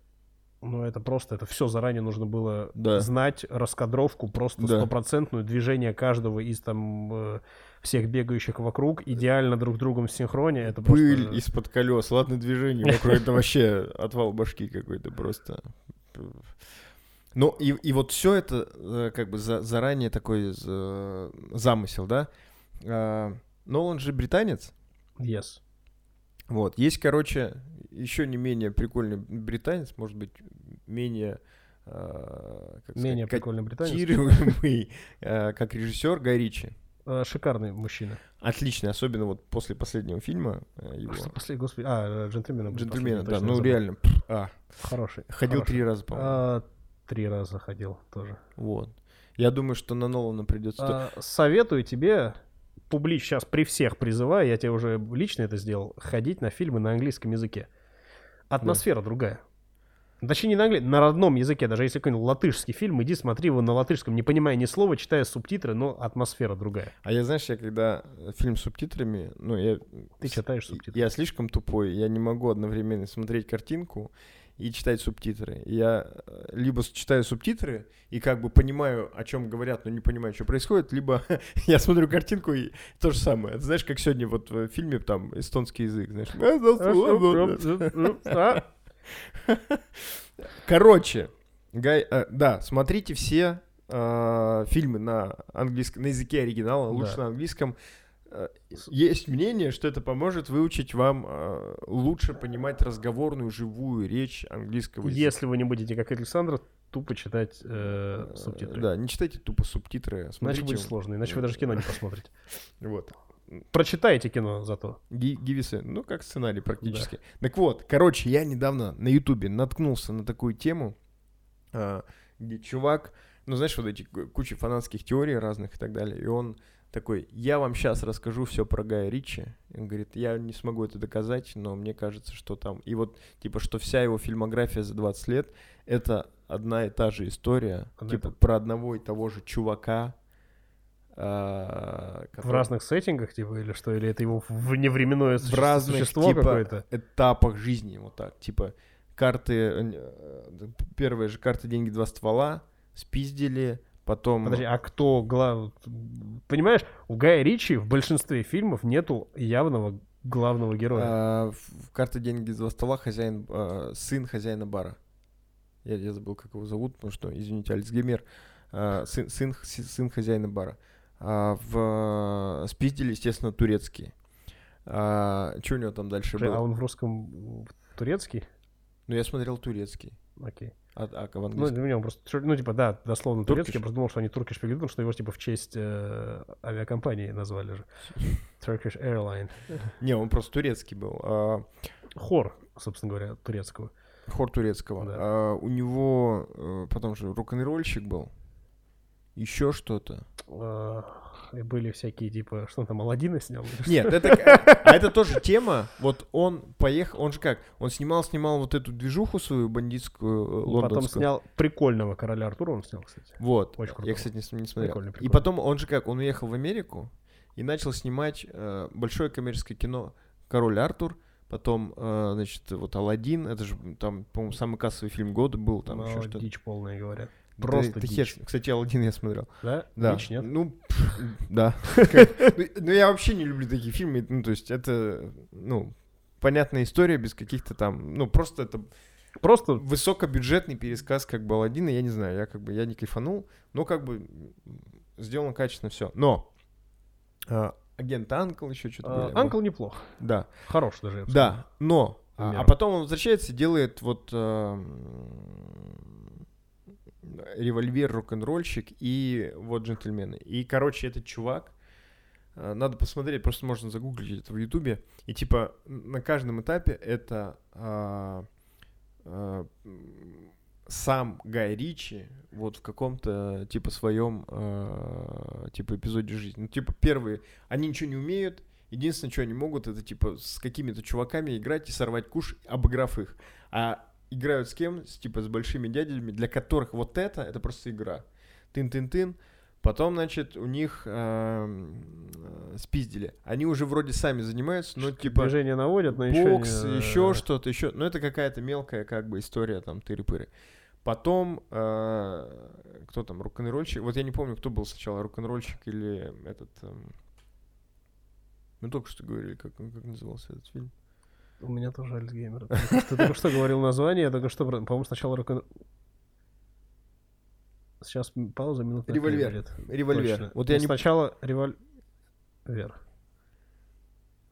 ну, это просто, это все заранее нужно было Да. знать, раскадровку, просто Да. стопроцентную, движение каждого из там э, всех бегающих вокруг, идеально друг с другом в синхроне. Это Пыль просто... из-под колес, ладно движение вокруг, это вообще отвал башки какой-то просто. Ну, и, и вот все это э, как бы за- заранее такой за- замысел, да? А, Но он же британец. Yes. Вот. Есть, короче, еще не менее прикольный британец, может быть, менее... а, как сказать, Менее прикольный британец. а, как режиссер Гай Ричи. Э, Шикарный мужчина. Отличный, особенно вот после последнего фильма его. Что последний, господи, а, джентльмена. Джентльмена, да, ну забыл. реально. пф, а, Хороший. ходил хороший. три раза, по-моему. А, три раза ходил тоже. Вот. Я думаю, что на Нолана придется. А, советую тебе публично сейчас при всех призываю, я тебе уже лично это сделал, ходить на фильмы на английском языке. Атмосфера другая. Точнее, не на английском, на родном языке. Даже если какой-нибудь латышский фильм, иди смотри его на латышском, не понимая ни слова, читая субтитры, но атмосфера другая. А я, знаешь, я когда фильм с субтитрами, ну, я... Ты читаешь субтитры. Я слишком тупой, я не могу одновременно смотреть картинку и читать субтитры. Я э, либо читаю субтитры и как бы понимаю, о чем говорят, но не понимаю, что происходит, либо я смотрю картинку и то же самое. Это знаешь, как сегодня вот в фильме там эстонский язык, знаешь. Короче, Гай, э, да, смотрите все э, фильмы на английском, на языке оригинала, лучше Да. на английском. Э, Есть мнение, что это поможет выучить вам э, лучше понимать разговорную живую речь английского языка. Если вы не будете, как Александр, тупо читать э, Э, субтитры. Да, не читайте тупо субтитры, а Иначе смотрите. будет сложно, иначе вы даже кино не посмотрите. Вот. Прочитайте кино зато. Ги- Гивисы, ну как сценарий практически. Так вот, короче, я недавно на Ютубе наткнулся на такую тему, а, где чувак, ну знаешь, вот эти ку- куча фанатских теорий разных и так далее, и он такой, я вам сейчас расскажу все про Гая Ричи. Он говорит, я не смогу это доказать, но мне кажется, что там... И вот, типа, что вся его фильмография за 20 лет — это одна и та же история, Одна типа, та- про одного и того же чувака, В который- разных сеттингах, типа, или что? Или это его вневременное в суще- разных существо типа, какое-то? этапах жизни, вот так, типа карты, э, первая же карта деньги два ствола, спиздили, потом Подожди, а кто глав... Понимаешь, у Гая Ричи в большинстве фильмов нету явного главного героя. а, в карта деньги два стола хозяин, а, сын хозяина бара. Я, я забыл, как его зовут, потому что, извините, Альцгеймер, А, сын, сын, сын хозяина бара. А, в спиздили, естественно, турецкие. что у него там дальше Слушай, было? а он в русском турецкий? Ну, я смотрел турецкий. Окей. А, а в Ну, для меня он просто, ну, типа, да, дословно турецкий. Turkish? Я просто думал, что они туркиш потому что его, типа, в честь э, авиакомпании назвали же. Turkish Airline. Не, он просто турецкий был. А, Хор, собственно говоря, турецкого. хор турецкого. Да. А, у него э, потом же рок-н-ролльщик был. Еще что-то. Э, и были всякие, типа, что он там, Аладдина снял? Нет, это, а это тоже тема. Вот он поехал, он же как, он снимал, снимал вот эту движуху свою бандитскую э, Потом лондонскую. снял прикольного короля Артура, он снял, кстати. Вот. Очень Я, круто. кстати, не, не смотрел. Прикольно, И прикольно. потом он же как, он уехал в Америку и начал снимать э, большое коммерческое кино «Король Артур», потом, э, значит, вот «Аладдин», это же там, по-моему, самый кассовый фильм года был, там Но еще что-то. дичь полная, говорят. Да Просто ты дичь. хер- Кстати, «Аладдин» я смотрел. Да? Да. Дичь, нет? Ну, да. Ну, Ну, я вообще не люблю такие фильмы. Ну, то есть это, ну, понятная история без каких-то там... Ну, просто это Просто высокобюджетный пересказ как бы Аладдина. Я не знаю, я как бы, я не кайфанул. Но как бы сделано качественно все. Но а, агент Анкл еще что-то э, были. Анкл неплох. Да, Хорош даже, да, но... А, а потом он возвращается и делает вот а, м, револьвер, рок-н-ролльщик и вот джентльмены. И, короче, этот чувак, а, надо посмотреть, просто можно загуглить это в Ютубе. И типа на каждом этапе это а, а, сам Гай Ричи вот в каком-то типа своем а, типа эпизоде жизни. Ну, типа первые, они ничего не умеют, единственное, что они могут, это типа с какими-то чуваками играть и сорвать куш, обыграв их. А играют с кем? С, типа с большими дядями, для которых вот это, это просто игра. Тын-тын-тын. Потом, значит, у них эм, э, спиздили. Они уже вроде сами занимаются, но типа Движение наводят, но еще бокс, не- еще что-то, еще. Ну, это какая-то мелкая как бы история, там, тыры-пыры. Потом, э, кто там, рок-н-ролльщик? Вот я не помню, кто был сначала, рок-н-ролльщик или этот... эм, Мы только что говорили, как, как назывался этот фильм. У меня тоже Альцгеймер. Ты только что говорил название, я только что, по-моему, сначала рок Сейчас пауза, минут на три Револьвер. Револьвер. Вот я не... Сначала револьвер.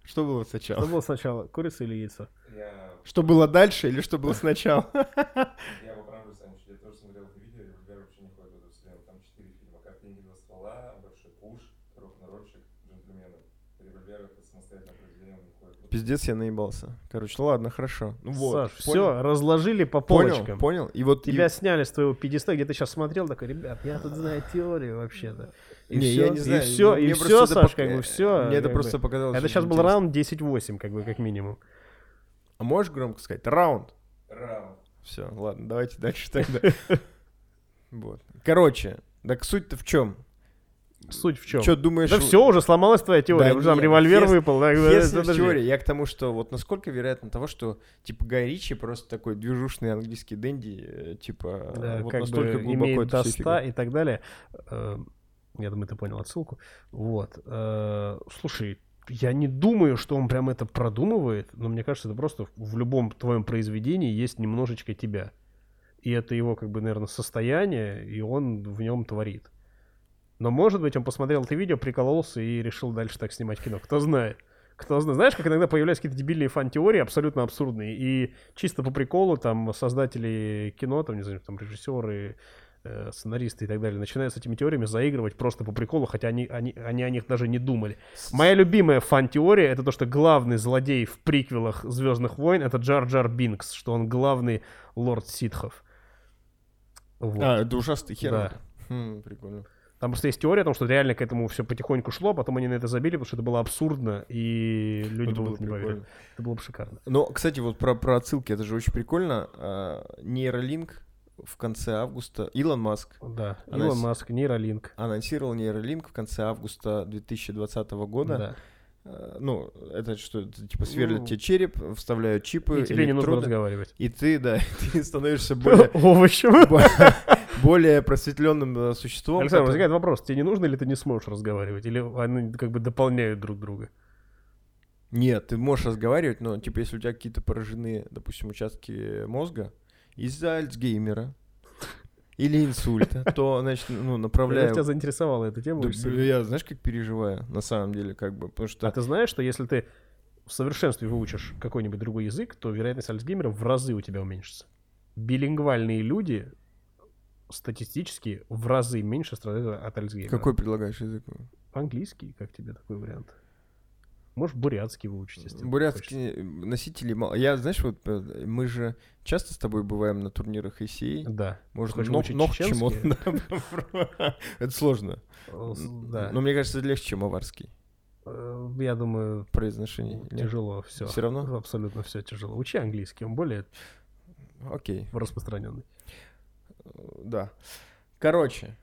Что было сначала? Что было сначала, курица или яйцо? Я, Что было дальше или что было сначала? я поправлю, Саныч, я тоже смотрел это видео, и ребята вообще не ходят в эту вселенную. Там четыре фильма. Как деньги два ствола, Большой пуш, Рок-н-ролльщик, Джентльмены. Револьвер это самостоятельное произведение, он не ходит. Пиздец, я наебался. Короче, ну ладно, хорошо. Ну вот. Саш, понял? все, разложили по Понял, полочкам. понял. И вот... и- Тебя сняли с твоего пьедестала, где ты сейчас смотрел, такой, ребят, я тут знаю теорию вообще-то. И Не, все, я не знаю. и все, Мне и все, это Саш, пок- как бы все. Мне это просто показалось. Это сейчас был раунд 10-8, как бы, как минимум. А можешь громко сказать? Раунд. Раунд. Все, ладно, давайте дальше тогда. Вот. Короче, так суть-то в чем? Суть в чем? Что думаешь? Да все, уже сломалась твоя теория, Да уже там револьвер если- выпал. да, да, Если подожди. теория, я к тому, что вот насколько вероятно того, что типа Гай Ричи просто такой движушный английский дэнди, э, типа Да, вот как настолько бы глубоко имеет это до всё 100 фигня. и так далее. Э, Я думаю, ты понял отсылку. Вот. Э, Слушай, я не думаю, что он прям это продумывает, но мне кажется, это просто в любом твоем произведении есть немножечко тебя. И это его, как бы, наверное, состояние, и он в нем творит. Но, может быть, он посмотрел это видео, прикололся и решил дальше так снимать кино. Кто знает. Кто знает. Знаешь, как иногда появляются какие-то дебильные фан-теории, абсолютно абсурдные. И чисто по приколу там создатели кино, там, не знаю, там режиссеры, э, сценаристы и так далее, начинают с этими теориями заигрывать просто по приколу, хотя они, они, они о них даже не думали. Моя любимая фан-теория — это то, что главный злодей в приквелах «Звездных войн» — это Джар Джар Бинкс, что он главный лорд ситхов. Вот. А, это ужасный хер. Да. Хм, прикольно. Там просто есть теория о том, что реально к этому все потихоньку шло, потом они на это забили, потому что это было абсурдно, и люди Это бы было не поверили. Это было бы шикарно. Но, кстати, вот про, про отсылки, это же очень прикольно. А, Нейролинк в конце августа, Илон Маск Да. Она Илон Маск, нейролинк. анонсировал нейролинк в конце августа 2020 года. Да. А, Ну, это что, типа сверлят Ну, тебе череп, вставляют чипы, И тебе не нужно разговаривать. и ты, да, ты становишься более, Овощем. бо- более просветленным э, существом. Александр, возникает вопрос, тебе не нужно или ты не сможешь разговаривать? Или они как бы дополняют друг друга? Нет, ты можешь разговаривать, но типа если у тебя какие-то поражены, допустим, участки мозга из-за Альцгеймера или инсульта, то, значит, ну, направляю... тебя заинтересовала эта тема. Да. Я, знаешь, как переживаю, на самом деле, как бы, потому что... А ты знаешь, что если ты в совершенстве выучишь какой-нибудь другой язык, то вероятность Альцгеймера в разы у тебя уменьшится. Билингвальные люди статистически в разы меньше страдают от Альцгеймера. Какой предлагаешь язык? Английский, как тебе такой вариант? Можешь бурятский выучить, если хочешь. Бурятские носители мало. Я, знаешь, вот э, мы же часто с тобой бываем на турнирах ICA. Да. Может, ног чеченский? чему Это сложно. Э, Да. Но мне кажется, легче, чем аварский Э, Я думаю, произношение. Тяжело все. Всё равно? Абсолютно все тяжело. Учи английский, он более Окей. распространенный. Да. Короче.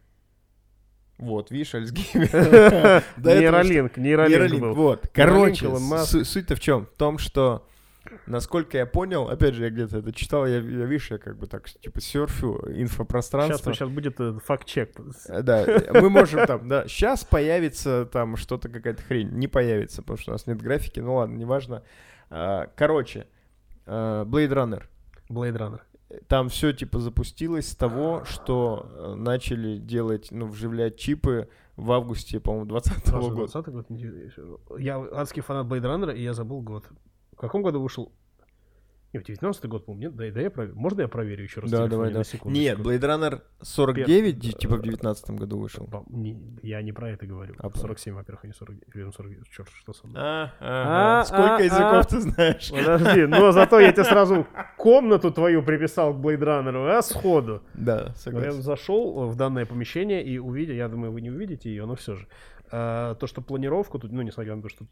Вот, видишь, Альцгеймер. Нейролинк, нейролинк был. вот. Короче, суть-то в чем? В том, что, насколько я понял, опять же, я где-то это читал, я, я видишь, я как бы так, типа, серфю Сейчас, инфопространство. сейчас будет э, факт-чек. Э, Да, мы можем там, да, сейчас появится там что-то, какая-то хрень. Не появится, потому что у нас нет графики, ну ладно, неважно. А, Короче, а, Blade Runner. Blade Runner. Там все типа запустилось с того, что э, начали делать, ну, вживлять чипы в августе, по-моему, 2020 года. 2020 год. Я адский фанат Runner, и я забыл год. В каком году вышел? Не, в 19 год, нет? Да, да я проверю. Можно я проверю еще раз? Да, давай, на да. секунду? Нет, Blade Runner 49, Пер- типа в 19 году вышел. Я не про это говорю. А про- 47, во-первых, а не 49. 49. Черт, что со мной? А, А, ага. Сколько а, языков а. ты знаешь? Подожди, но зато я тебе сразу комнату твою приписал к Blade Runner, а сходу. Да, Но Я согласен. зашел в данное помещение и увидел, я думаю, вы не увидите ее, но все же. А, то, что планировку, тут, ну, несмотря на то, что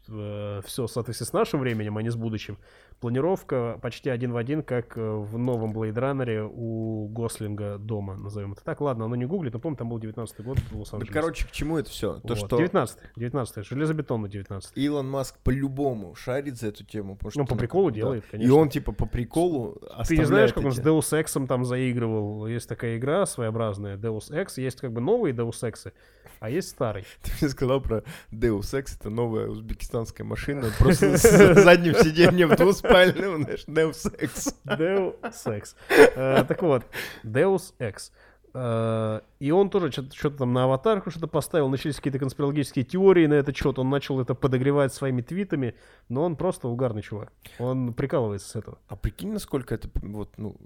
все в соответствии с нашим временем, а не с будущим, планировка почти один в один, как э, в новом Blade Runner у Гослинга дома, назовем это так. Ладно, оно не гуглит, но помню, там был 19 год в Да, Лос-Анджелесе. короче, к чему это все? То, Вот, что 19 19 железобетонный 19 Илон Маск по-любому шарит за эту тему. потому Ну, что, по приколу да. делает, И конечно. он, типа, по приколу Ты не знаешь, как он с эти- Deus Ex там заигрывал? Есть такая игра своеобразная, Deus Ex. Есть как бы новые Deus Ex, а есть старый. Ты мне сказал про Deus Ex, это новая узбекистанская машина, просто с задним сиденьем двуспальным, знаешь, Deus Ex. Deus Ex. Э, Так вот, Deus Ex. Э, И он тоже что-то там на аватарку что-то поставил, начались какие-то конспирологические теории на этот счет, он начал это подогревать своими твитами, но он просто угарный чувак. Он прикалывается с этого. А прикинь, насколько это вот, ну,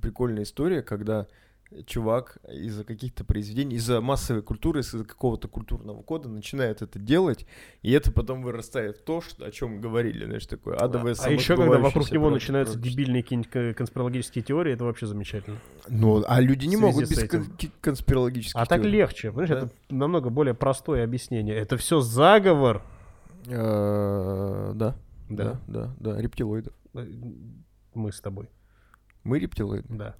прикольная история, когда чувак из-за каких-то произведений, из-за массовой культуры, из-за какого-то культурного кода начинает это делать, и это потом вырастает в то, что, о чем говорили, знаешь, такое адовое А еще когда вокруг него начинаются дебильные какие-нибудь конспирологические теории, это вообще замечательно. Ну, а люди не могут без кон- ки- конспирологических А так теорий. легче, понимаешь, Да. это намного более простое объяснение. Это все заговор. Э, Да, Да. да, да, да, рептилоиды. Э, Мы с тобой, Мы рептилоиды. да.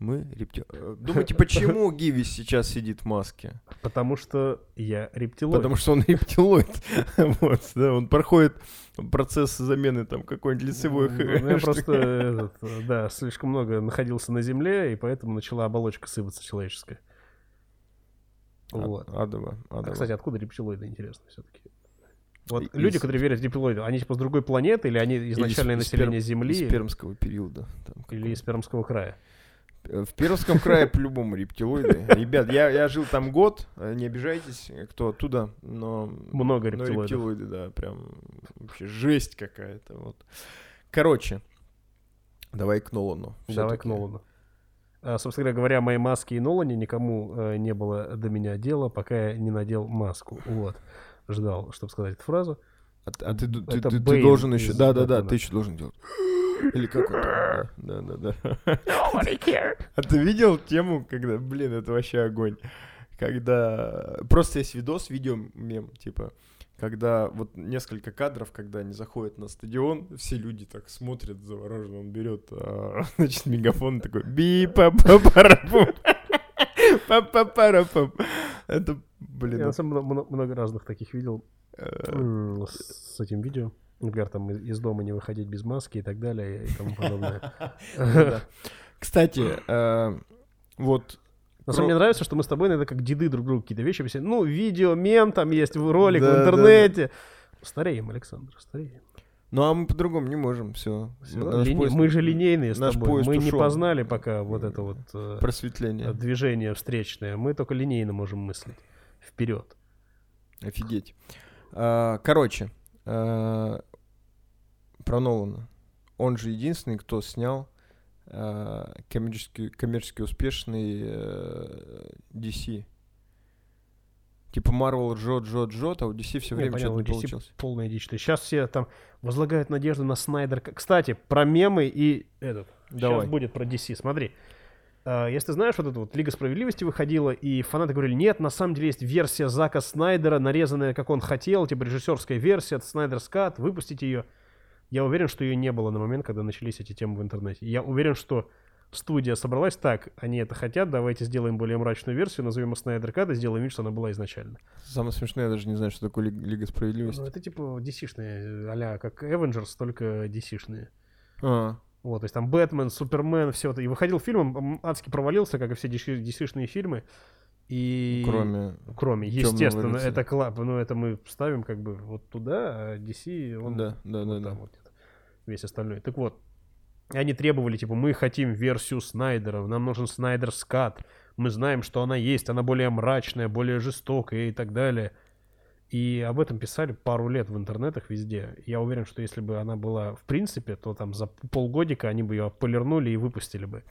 Мы рептилоиды. Думаете, почему Гивис сейчас сидит в маске? Потому что я рептилоид. Потому что он рептилоид. Вот, да, он проходит процесс замены там какой-нибудь лицевой Ну, Я просто, этот, да, слишком много находился на земле, и поэтому начала оболочка сыпаться человеческая. А- Вот. Адово, А, адово. кстати, откуда рептилоиды, интересно, все-таки? Вот И- люди, из- которые верят в рептилоиды, они типа с другой планеты, или они Или из- изначальное из население Перм- Земли, Из пермского периода. там или из Пермского края? В Пермском крае по-любому рептилоиды. Ребят, я, я жил там год, э, не обижайтесь, кто оттуда, но... Много но рептилоидов. рептилоиды, да, прям вообще жесть какая-то, вот. Короче, давай к Нолану. Давай к. Нолану. А, собственно говоря, моей маске и Нолане никому э, не было до меня дела, пока я не надел маску. Вот. Ждал, чтобы сказать эту фразу. А, а ты, ты, ты- ты должен еще... Да-да-да, ты еще должен делать. Или как он там? Да, да, да. А ты видел тему, когда, блин, это вообще огонь. Когда просто есть видос, видео мем, типа, когда вот несколько кадров, когда они заходят на стадион, все люди так смотрят завороженно, он берет, а, значит, мегафон такой би па па парапум па па парапум Это, блин, Я на это, самом деле много, разных таких видел э, с этим видео. Например, там из, дома не выходить без маски и так далее и тому подобное. да. Кстати, э, вот На самом деле мне нравится, что мы с тобой иногда как деды друг другу какие-то вещи объясняем. Ну, видео, мем там есть, ролик Да, в да, интернете. Стареем, Александр, стареем. Ну а мы по-другому не можем, все. мы же линейные с наш тобой. Мы не ушел. познали пока вот это вот э, Просветление. движение встречное. Мы только линейно можем мыслить. Вперед. Офигеть. А, Короче, а, про Нолана. Он же единственный, кто снял а, коммерчески, коммерчески успешный э, DC. Типа Marvel жжет, жжет, жжет, а у DC все время что-то не DC получилось. полная дичь. Сейчас все там возлагают надежду на Снайдер. Кстати, про мемы и этот. Давай. Сейчас будет про DC. Смотри. А, Если ты знаешь, вот эта вот Лига Справедливости выходила, и фанаты говорили, нет, на самом деле есть версия Зака Снайдера, нарезанная, как он хотел, типа режиссерская версия, это Снайдер Скат, выпустите ее. Я уверен, что ее не было на момент, когда начались эти темы в интернете. Я уверен, что студия собралась так, они это хотят, давайте сделаем более мрачную версию, назовем ее Снайдер Кат и сделаем вид, что она была изначально. Самое смешное, я даже не знаю, что такое Лиг- Лига Справедливости. Ну, это типа DC-шные, а как Avengers, только DC-шные. А, Вот, то есть там Бэтмен, Супермен, все это. И выходил фильм, он адски провалился, как и все DC-шные фильмы. И... кроме... Кроме, «Темного естественно, рыцаря». это клап, ну это мы ставим как бы вот туда, а DC, он Да, да, вот да, там да. вот весь остальной. Так вот, они требовали, типа, мы хотим версию Снайдера, нам нужен Снайдер Скат, мы знаем, что она есть, она более мрачная, более жестокая и так далее. И об этом писали пару лет в интернетах везде. Я уверен, что если бы она была в принципе, то там за полгодика они бы ее полирнули и выпустили бы.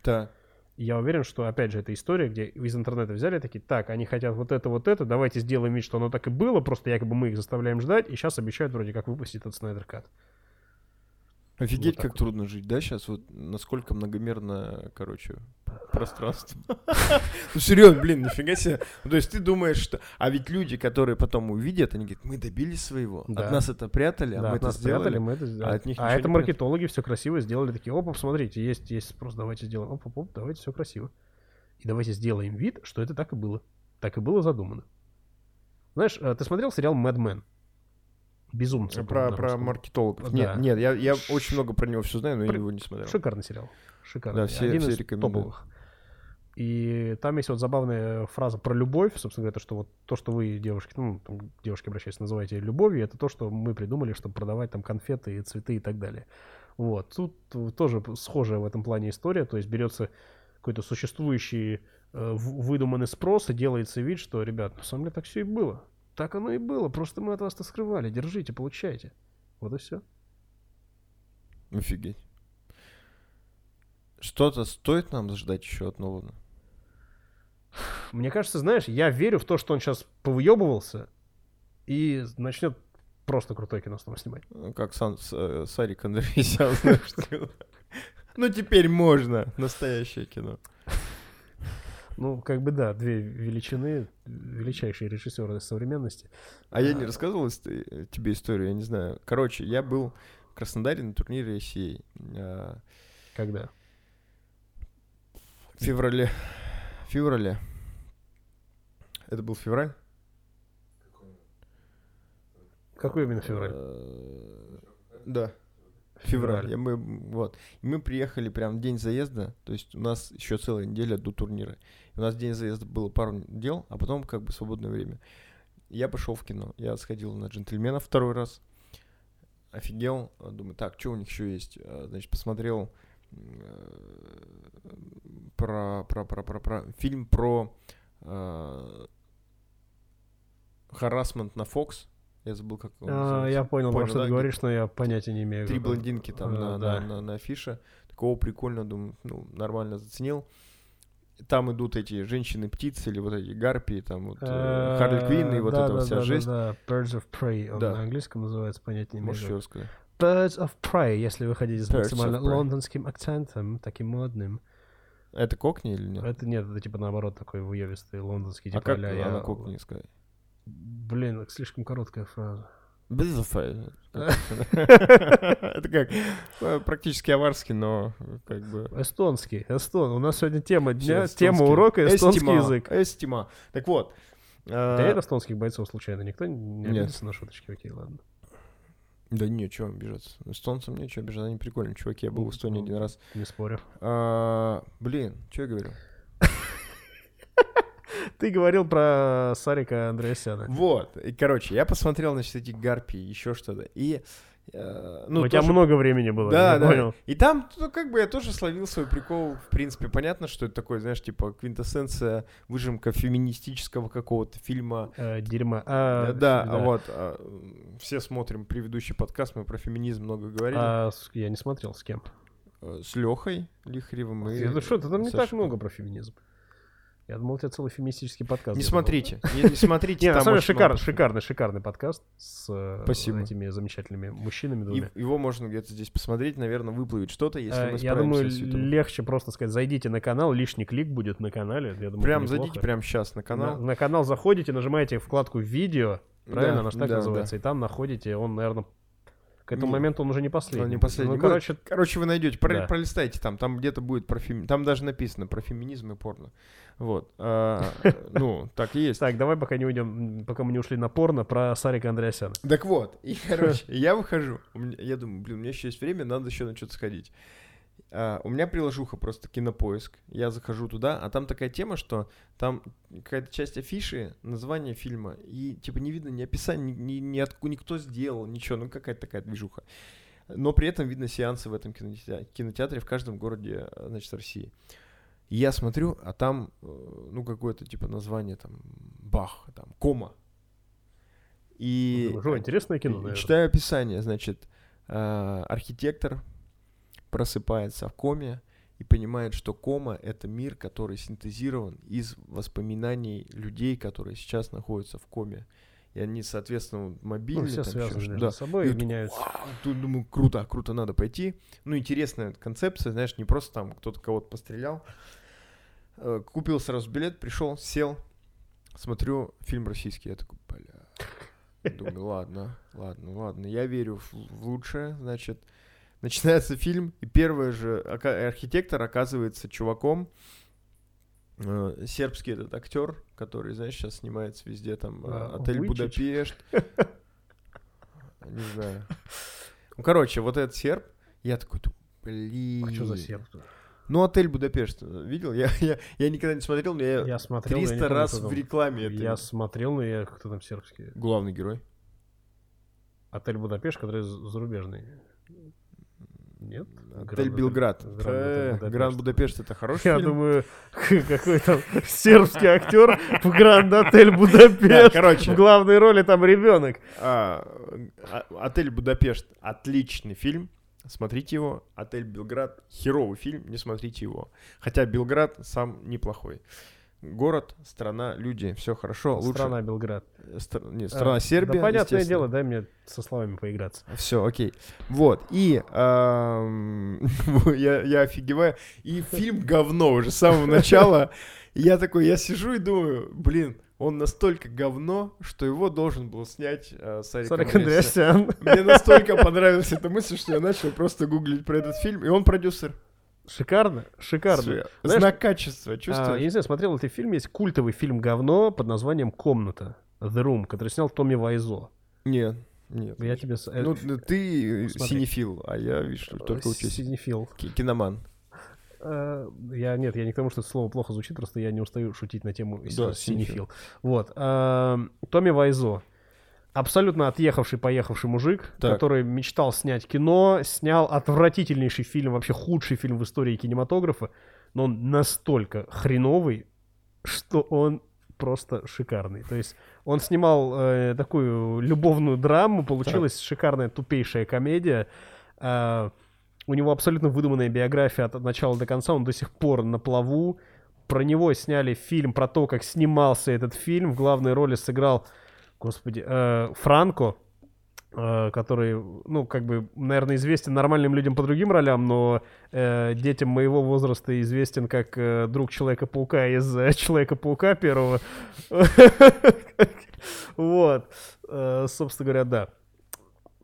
И Я уверен, что, опять же, это история, где из интернета взяли такие, так, они хотят вот это, вот это, давайте сделаем вид, что оно так и было, просто якобы мы их заставляем ждать, и сейчас обещают вроде как выпустить этот Снайдер Кат. Офигеть, Вот как вот. трудно жить, да, сейчас вот насколько многомерно, короче, пространство. Ну, серьезно, блин, нифига себе. Ну, То есть ты думаешь, что... А ведь люди, которые потом увидят, они говорят, мы добились своего. От нас это прятали, а мы это сделали. мы это сделали. от них а ничего это маркетологи все красиво сделали. Такие, опа, посмотрите, есть, есть спрос, давайте сделаем. Оп, оп, оп, давайте все красиво. И давайте сделаем вид, что это так и было. Так и было задумано. Знаешь, э, ты смотрел сериал Mad Men? Безумцы. Про, на про русском. маркетологов. Да. Нет, нет, я, я Ш- очень много про него все знаю, но я При- его не смотрел. Шикарный сериал. Шикарный. Да, все- Один все из рекомендуют. топовых. И там есть вот забавная фраза про любовь, собственно говоря, то, что вот то, что вы, девушки, ну, там, к девушке обращаясь, называете любовью, это то, что мы придумали, чтобы продавать там конфеты и цветы и так далее. Вот. Тут э, тоже схожая в этом плане история, то есть берется какой-то существующий э, выдуманный спрос и делается вид, что, ребят, на самом деле так все и было. Так оно и было, просто мы от вас это скрывали. Держите, получайте. Вот и все. Офигеть. Что-то стоит нам ждать еще от Нолана? Мне кажется, знаешь, я верю в то, что он сейчас повыебывался и начнет просто крутое кино снова снимать. Ну, Как Сан, С- э, Сарик Андреасян. Ну, теперь можно. Настоящее кино. Ну, как бы да, две величины, величайшие режиссеры современности. А я не рассказывал ист- э, тебе историю, я не знаю. Короче, я был в Краснодаре на турнире России а, Когда? в феврале. В феврале. Это был февраль? Какой именно февраль? Э, Да. Февраль. И мы, вот. Мы приехали прям день заезда, то есть у нас еще целая неделя до турнира. У нас день заезда было пару дел, а потом как бы свободное время. Я пошел в кино. Я сходил на джентльмена второй раз. Офигел. А, Думаю, так, что у них еще есть? А, Значит, посмотрел э, про, про, про, про, про фильм про э, харасмент на Фокс. Я забыл, как он А, я понял, Понял, что да, ты говоришь, но я понятия не имею. Три блондинки там Э, на, да. на, на, на афише. Такого прикольно, думаю, ну, нормально заценил. Там идут эти женщины-птицы или вот эти гарпии, там вот э, Харли Квинн и вот да, эта да, вся да, да, жесть. Да, Birds of Prey, он Да. на английском называется, понятия не Можешь еще имею. рассказать? Birds of Prey, если вы хотите с Birds максимально лондонским акцентом, таким модным. Это кокни или нет? Это нет, это типа наоборот такой выевистый лондонский, а типа как а-ля она я- кокни сказать? Блин, слишком короткая фраза. Это как э, практически аварский, но как бы... Эстонский, эстон. У нас сегодня тема дня, тема урока эстонский язык. Эстима. Так вот. Да э, нет эстонских бойцов случайно? Никто не Нет. обиделся на шуточки? Окей, ладно. Да не, чего обижаться. Эстонцам нечего обижаться, они прикольные чуваки. Я был в Эстонии Ну, один раз. Не спорю. А, Блин, что я говорю? Ты говорил про Сарика Андреасяна. Вот, и, короче, я посмотрел, значит, эти гарпии, еще что-то, и... э, ну, У тебя тоже- много времени было, Да, я да. понял. И там, ну, как бы я тоже словил свой прикол. В принципе, понятно, что это такое, знаешь, типа квинтэссенция, выжимка феминистического какого-то фильма. Э, дерьма. А, да, а вот а, все смотрим предыдущий подкаст, мы про феминизм много говорили. А я не смотрел с кем. Э, С Лехой Лихаревым и... Ну что, ты там не Сашей так много про феминизм. Я думал, у тебя целый феминистический подкаст. Не смотрите, не, не смотрите. Не, на самом деле шикарный, шикарный, шикарный подкаст с э, Спасибо. этими замечательными мужчинами И- двумя. его можно где-то здесь посмотреть, наверное, выплывет что-то, если Э, мы Я думаю, легче просто сказать, зайдите на канал, лишний клик будет на канале. Я думаю, Прям зайдите прямо сейчас на канал. На, на канал заходите, нажимаете вкладку «Видео», правильно, Да, она же так да, называется, и там находите, он, наверное, к этому Не, моменту он уже не последний. Он не последний. Ну, короче, Короче, вы найдете, про- Да. пролистайте там, там где-то будет про феми- там даже написано про феминизм и порно. Вот. А, Ну, так и есть. так, давай пока не уйдем, пока мы не ушли на порно, про Сарика Андреасяна. Так вот, и, короче, я выхожу. Я думаю, блин, у меня еще есть время, надо еще на что-то сходить. А, У меня приложуха просто кинопоиск. Я захожу туда, а там такая тема, что там какая-то часть афиши, название фильма, и типа не видно ни описания, ни, ни, ни никто сделал, ничего, ну какая-то такая движуха. Но при этом видно сеансы в этом кинотеатре, кинотеатре в каждом городе, э, значит, России. И я смотрю, а там, э, ну, какое-то типа название там Бах, там, Кома. И Жо, интересное кино, наверное. читаю описание, значит, э, архитектор просыпается в коме и понимает, что кома — это мир, который синтезирован из воспоминаний людей, которые сейчас находятся в коме. и они, соответственно, вот Ну, мобильные. все там связаны ещё между да. собой И и меняются. Тут думаю, круто, круто, надо пойти. Ну, интересная концепция, знаешь, не просто там кто-то кого-то пострелял. Э, Купил сразу билет, пришел, сел, смотрю фильм российский, я такой, бля. Думаю, ладно, ладно, ладно, я верю в, в лучшее, значит. Начинается фильм, и первый же архитектор оказывается чуваком, э, сербский этот актер, который, знаешь, сейчас снимается везде, там, э, А, отель Вуйчич? Будапешт. Не знаю. Ну, короче, вот этот серб, я такой, думаю, блин. А что за серб? Ну, отель Будапешт, э, видел? Я, я, я никогда не смотрел, но я, Я смотрел, но я не 300 помню, раз в рекламе это. Я смотрел, но я кто там сербский. Главный герой. Отель Будапешт, который зарубежный. Нет? Отель Белград. Гранд Будапешт. Это хороший Я думаю, какой там сербский актер в Гранд Отель Да, Будапешт. В короче, главной роли там ребенок. а, а, Отель Будапешт отличный фильм. Смотрите его. Отель Белград херовый фильм, не смотрите его. Хотя Белград сам неплохой. Город, страна, люди, все хорошо. Лучше. Страна Белград. Э, стра- Нет, страна А, Сербия. Да, понятное дело, дай мне со словами поиграться. Все, окей. Вот, и я, я офигеваю. И фильм говно уже с самого начала. Я такой, я сижу и думаю, блин, он настолько говно, что его должен был снять э, Сарик, Сарик. Андреасян. Мне настолько понравилась эта мысль, что я начал просто гуглить про этот фильм, и он продюсер. Шикарно, шикарно. Знаешь, Знак качества, А, чувствуешь? я не знаю, смотрел ли ты фильм, есть культовый фильм «Говно» под названием «Комната». The Room, который снял Томми Вайзо. Нет, нет. Я тебе... э, Ну, ты смотри. синефил, а я, видишь, только э, учусь. Синефил. Ки- Киноман. Э, Я нет, я не к тому, что это слово плохо звучит, просто я не устаю шутить на тему Да, синефил. синефил. Вот. эм, Томми Вайзо. Абсолютно отъехавший, поехавший мужик, Так. который мечтал снять кино, снял отвратительнейший фильм, вообще худший фильм в истории кинематографа, но он настолько хреновый, что он просто шикарный. То есть он снимал э, такую любовную драму, получилась шикарная тупейшая комедия. Э, у него абсолютно выдуманная биография от начала до конца, он до сих пор на плаву. Про него сняли фильм, про то, как снимался этот фильм. В главной роли сыграл, господи, э, Франко, э, который, ну, как бы, наверное, известен нормальным людям по другим ролям, но э, детям моего возраста известен как э, друг Человека-паука из э, Человека-паука первого. Вот. Э, Собственно говоря, да.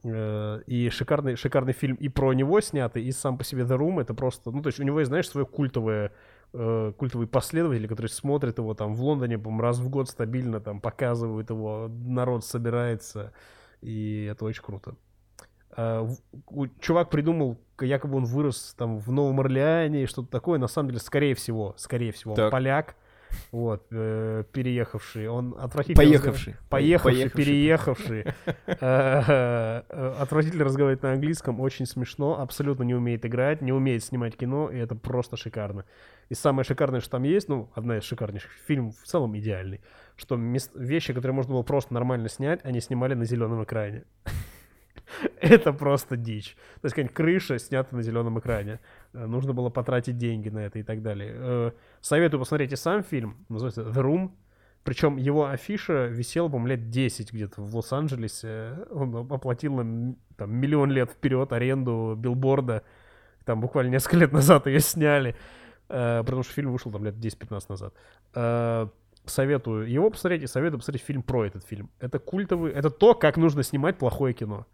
Э, И шикарный, шикарный фильм и про него снятый, и сам по себе The Room. Это просто... Ну, то есть у него есть, знаешь, свое культовое э, культовые последователи, которые смотрят его там в Лондоне, по раз в год стабильно там показывают его, народ собирается, и это очень круто. А, чувак придумал, якобы он вырос там в Новом Орлеане и что-то такое, на самом деле, скорее всего, скорее всего, он Так. поляк, вот, э, переехавший, он отвратительно Поехавший. разговаривает- Поехавший, Поехавший. переехавший. Э, э, Отвратительно разговаривает на английском, очень смешно, абсолютно не умеет играть, не умеет снимать кино, и это просто шикарно. И самое шикарное, что там есть, ну, одна из шикарнейших, фильм в целом идеальный, что мес- вещи, которые можно было просто нормально снять, они снимали на зеленом экране. Это просто дичь. То есть какая-нибудь крыша снята на зеленом экране. Э, Нужно было потратить деньги на это и так далее. Советую посмотреть и сам фильм. Называется The Room. Причем его афиша висела, по-моему, лет 10 где-то в Лос-Анджелесе. Он оплатил там, миллион лет вперед аренду билборда. Там буквально несколько лет назад ее сняли. Э, Потому что фильм вышел там лет 10-15 назад. Э, Советую его посмотреть и советую посмотреть фильм про этот фильм. Это культовый, это то, как нужно снимать плохое кино.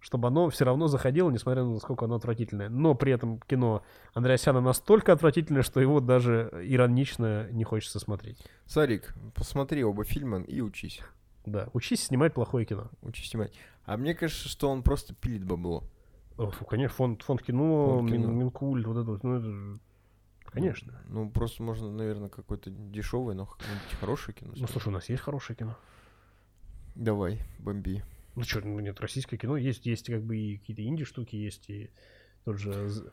Чтобы оно все равно заходило, несмотря на насколько оно отвратительное. Но при этом кино Андреасяна настолько отвратительное, что его даже иронично не хочется смотреть. Сарик, посмотри оба фильма и учись. Да, учись снимать плохое кино. Учись снимать. А мне кажется, что он просто пилит бабло. О, конечно, фонд, фонд кино, Фонд Мин- кино. Минкульт, вот это вот, ну это Конечно. Ну, просто можно, наверное, какое-то дешевое, но какое-нибудь хорошее кино. Ну, слушай, у нас есть хорошее кино. Давай, бомби. Ну что, ну нет, российское кино есть, есть как бы и какие-то инди-штуки, есть и тот же,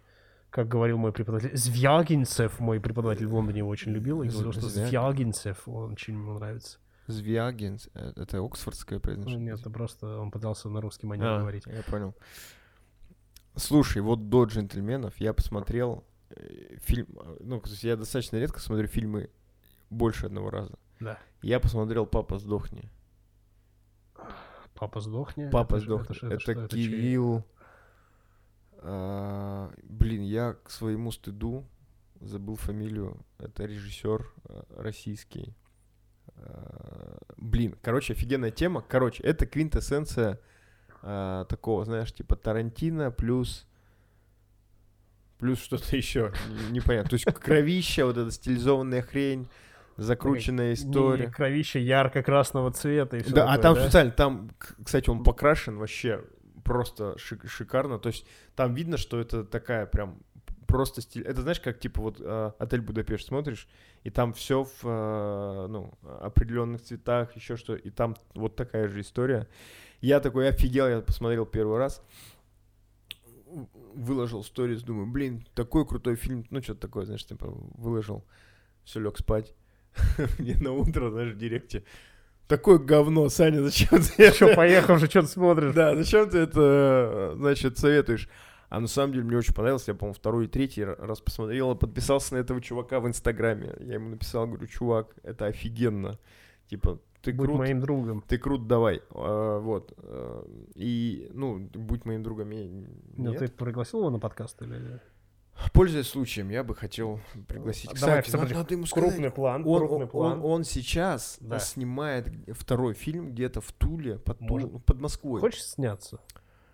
как говорил мой преподаватель, Звягинцев, мой преподаватель в Лондоне его очень любил, и говорил, что Звяг- Звягинцев, он очень ему нравится. Звягинс. э, Это оксфордское произношение? нет, это просто он пытался на русский манер А, говорить. Я понял. Слушай, вот до джентльменов я посмотрел э, фильм. э, Ну, я достаточно редко смотрю фильмы больше одного раза. Да. Я посмотрел Папа сдохни. Папа сдохни. Папа Это ж- сдохнет. ж- Это, что, чей? Кирилл. а, блин, я к своему стыду забыл фамилию. Это режиссер а, российский. А, блин, короче, офигенная тема. Короче, это квинтэссенция а, такого, знаешь, типа Тарантино плюс плюс что-то еще непонятно. То есть кровища, вот эта стилизованная хрень, закрученная история. Кровище ярко-красного цвета и все Да, а там специально, там, кстати, он покрашен вообще просто шик- шикарно. То есть там видно, что это такая прям просто стиль. Это знаешь, как типа вот э, отель Будапешт смотришь, и там все в э, ну, определенных цветах, еще что, и там вот такая же история. Я такой офигел, я посмотрел первый раз, выложил сторис, думаю, блин, такой крутой фильм, ну что-то такое, знаешь, типа выложил, все, лег спать. Мне на утро, знаешь, в директе, такое говно, Саня, зачем ты Что, поехал же, что ты смотришь? да, зачем ты это, значит, советуешь? А на самом деле мне очень понравилось. Я, по-моему, второй и третий раз посмотрел и подписался на этого чувака в Инстаграме. Я ему написал, говорю, чувак, это офигенно. Типа, ты Будь крут, моим другом. ты крут, давай. А, вот. А, И, ну, будь моим другом. я Ну, ты пригласил его на подкаст или... Пользуясь случаем, я бы хотел пригласить. Давай, Кстати, смотри, надо, надо ему сказать. Крупный план, Он, крупный он- план. он- он сейчас Да. снимает второй фильм где-то в Туле, под, Может- под Москвой. Хочешь сняться?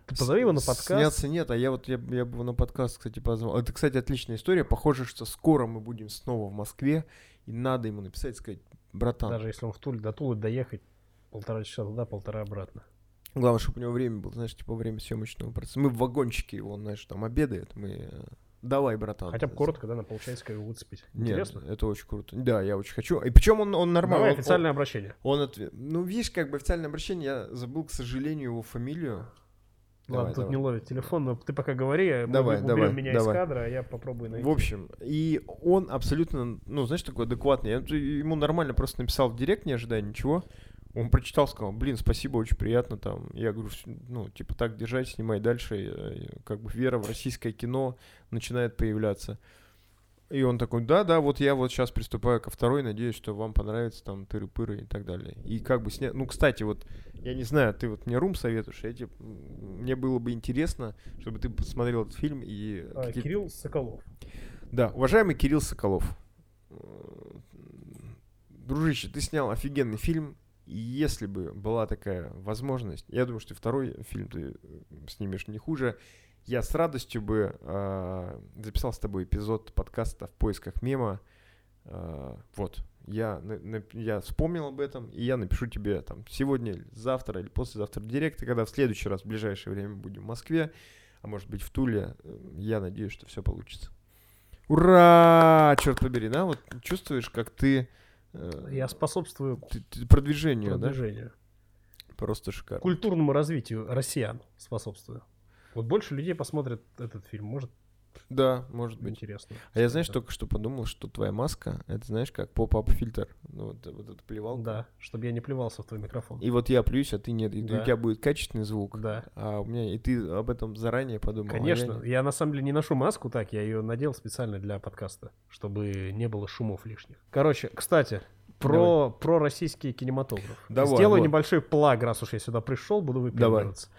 Ты позови его на подкаст. Сняться нет, а я вот я, я бы его на подкаст, кстати, позвал. Это, кстати, отличная история. Похоже, что скоро мы будем снова в Москве, и надо ему написать, сказать, братан. Даже если он в Туле, до Тулы доехать полтора часа туда, полтора обратно. Главное, чтобы у него время было, знаешь, типа время съемочного процесса. Мы в вагончике, он, знаешь, там обедает, мы... Давай, братан. Хотя бы коротко, да, на полчасика его выцепить. Нет, Интересно? это очень круто. Да, я очень хочу. И причем он, он нормально. Давай он- официальное обращение. Он, отве- Ну, видишь, как бы официальное обращение, я забыл, к сожалению, его фамилию. Давай, Ладно, тут давай. не ловит телефон, но ты пока говори, мы Давай, уберем давай, меня давай. из кадра, а я попробую найти. В общем, и он абсолютно, ну, знаешь, такой адекватный. Я ему нормально просто написал в директ, не ожидая ничего. Он прочитал, сказал, блин, спасибо, очень приятно там. Я говорю, «Вс- ну, типа, так держать, снимай дальше. И, и, Как бы вера в российское кино начинает появляться. И он такой, да, да, вот я вот сейчас приступаю ко второй, надеюсь, что вам понравится там тыры-пыры и так далее. И как бы снять, ну, кстати, вот, я не знаю, ты вот мне рум советуешь, я тебе, мне было бы интересно, чтобы ты посмотрел этот фильм и... А, какие- Кирилл Соколов. да, уважаемый Кирилл Соколов, э, дружище, ты снял офигенный фильм, если бы была такая возможность, я думаю, что второй фильм ты э, снимешь не хуже, я с радостью бы э, записал с тобой эпизод подкаста «В поисках мема». Э, вот, я, на- я вспомнил об этом, и я напишу тебе там сегодня, завтра или послезавтра в директ, и когда в следующий раз, в ближайшее время будем в Москве, а может быть в Туле, э, я надеюсь, что все получится. Ура! Черт побери, да? Вот чувствуешь, как ты, Я способствую продвижению, продвижению. да? Просто шикарно. Культурному развитию россиян способствую. Вот больше людей посмотрят этот фильм, может, Да, может быть. интересно. А я, знаешь, Это- только что подумал, что твоя маска, это знаешь, как поп-ап фильтр. Ну, вот, вот эта плевалка. Да, чтобы я не плевался в твой микрофон. И вот я плююсь, а ты нет. И Да. у тебя будет качественный звук. Да, А у меня, и ты об этом заранее подумал. а я конечно. Я на самом деле не ношу маску так, я ее надел специально для подкаста, чтобы не было шумов лишних. Короче, кстати, про, про российский кинематограф. Давай, Сделаю вот. небольшой плаг, раз уж я сюда пришел, буду выпендриваться.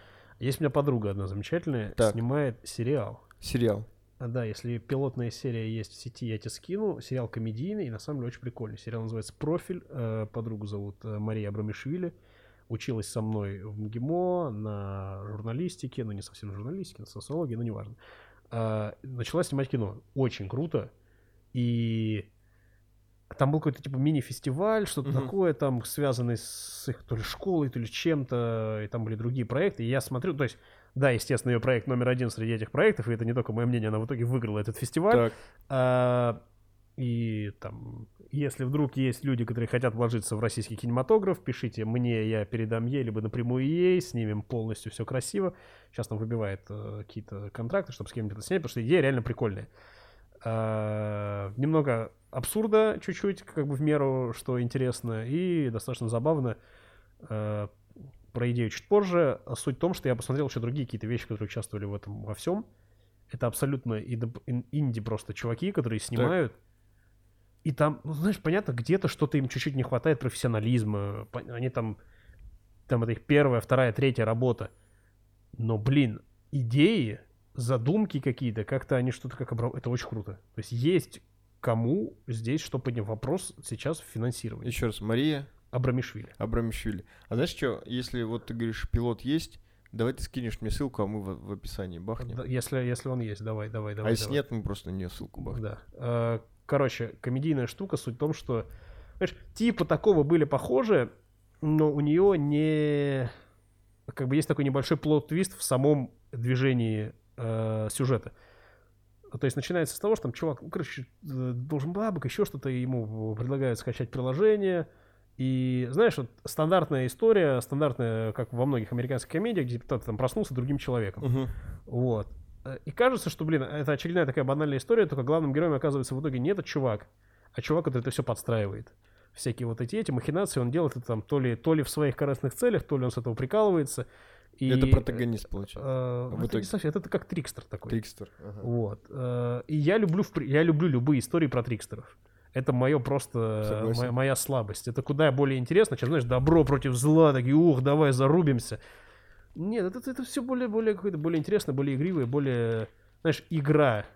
Есть у меня подруга одна замечательная, Так. снимает сериал. Сериал. А, да, если пилотная серия есть в сети, я тебе скину. Сериал комедийный и на самом деле очень прикольный. Сериал называется «Профиль». Э, Подругу зовут э, Мария Абрамишвили. Училась со мной в МГИМО на журналистике, ну не совсем на журналистике, на социологии, но неважно. А, Начала снимать кино. Очень круто. И там был какой-то типа мини-фестиваль, что-то Мгм. такое, там связанный с их то ли школой, то ли чем-то, и там были другие проекты. И я смотрю, то есть, да, естественно, ее проект номер один среди этих проектов, и это не только мое мнение, она в итоге выиграла этот фестиваль. Так. А, и там, если вдруг есть люди, которые хотят вложиться в российский кинематограф, пишите мне, я передам ей, либо напрямую ей, снимем полностью все красиво. Сейчас нам выбивает э, какие-то контракты, чтобы с кем-то это снять, потому что идея реально прикольная. А, немного абсурда чуть-чуть, как бы в меру, что интересно, и достаточно забавно. А, про идею чуть позже. Суть в том, что я посмотрел еще другие какие-то вещи, которые участвовали в этом во всем. Это абсолютно инд- ин- инди просто чуваки, которые снимают. И там, ну, знаешь, понятно, где-то что-то им чуть-чуть не хватает профессионализма. Они там там это их первая, вторая, третья работа. Но, блин, идеи, задумки какие-то, как-то они что-то как обра- Это очень круто. То есть есть кому здесь что поднять вопрос сейчас в финансировании. Еще раз, Мария Абрамишвили. Абрамишвили. А знаешь что, если вот ты говоришь, пилот есть, давай ты скинешь мне ссылку, а мы в, в описании бахнем. Если, если он есть, давай, давай, а давай. если давай. нет, мы просто на нее ссылку бахнем. Да. Э, Короче, комедийная штука, суть в том, что, знаешь, типа такого были похожи, но у нее не... Как бы есть такой небольшой плод-твист в самом движении э, сюжета. То есть начинается с того, что там чувак, ну, короче, э, должен бабок, еще что-то, ему предлагают скачать приложение. И, знаешь, вот стандартная история, стандартная, как во многих американских комедиях, где кто-то там проснулся другим человеком. Мгм. Вот. Э, И кажется, что, блин, это очередная такая банальная история, только главным героем оказывается в итоге не этот чувак, а чувак, который это все подстраивает. Всякие вот эти, эти махинации он делает это там то ли, то ли в своих корыстных целях, то ли он с этого прикалывается. И, Это протагонист, получается. э, ну, это, не совсем, это как трикстер такой. Трикстер. ага. Вот. Э, И я люблю, я люблю любые истории про трикстеров. Это мое просто, Согласен. моя, моя слабость. Это куда более интересно, чем, знаешь, добро против зла, такие, ух, давай зарубимся. Нет, это, это все более, более какое-то более интересное, более игривое, более, знаешь, игра.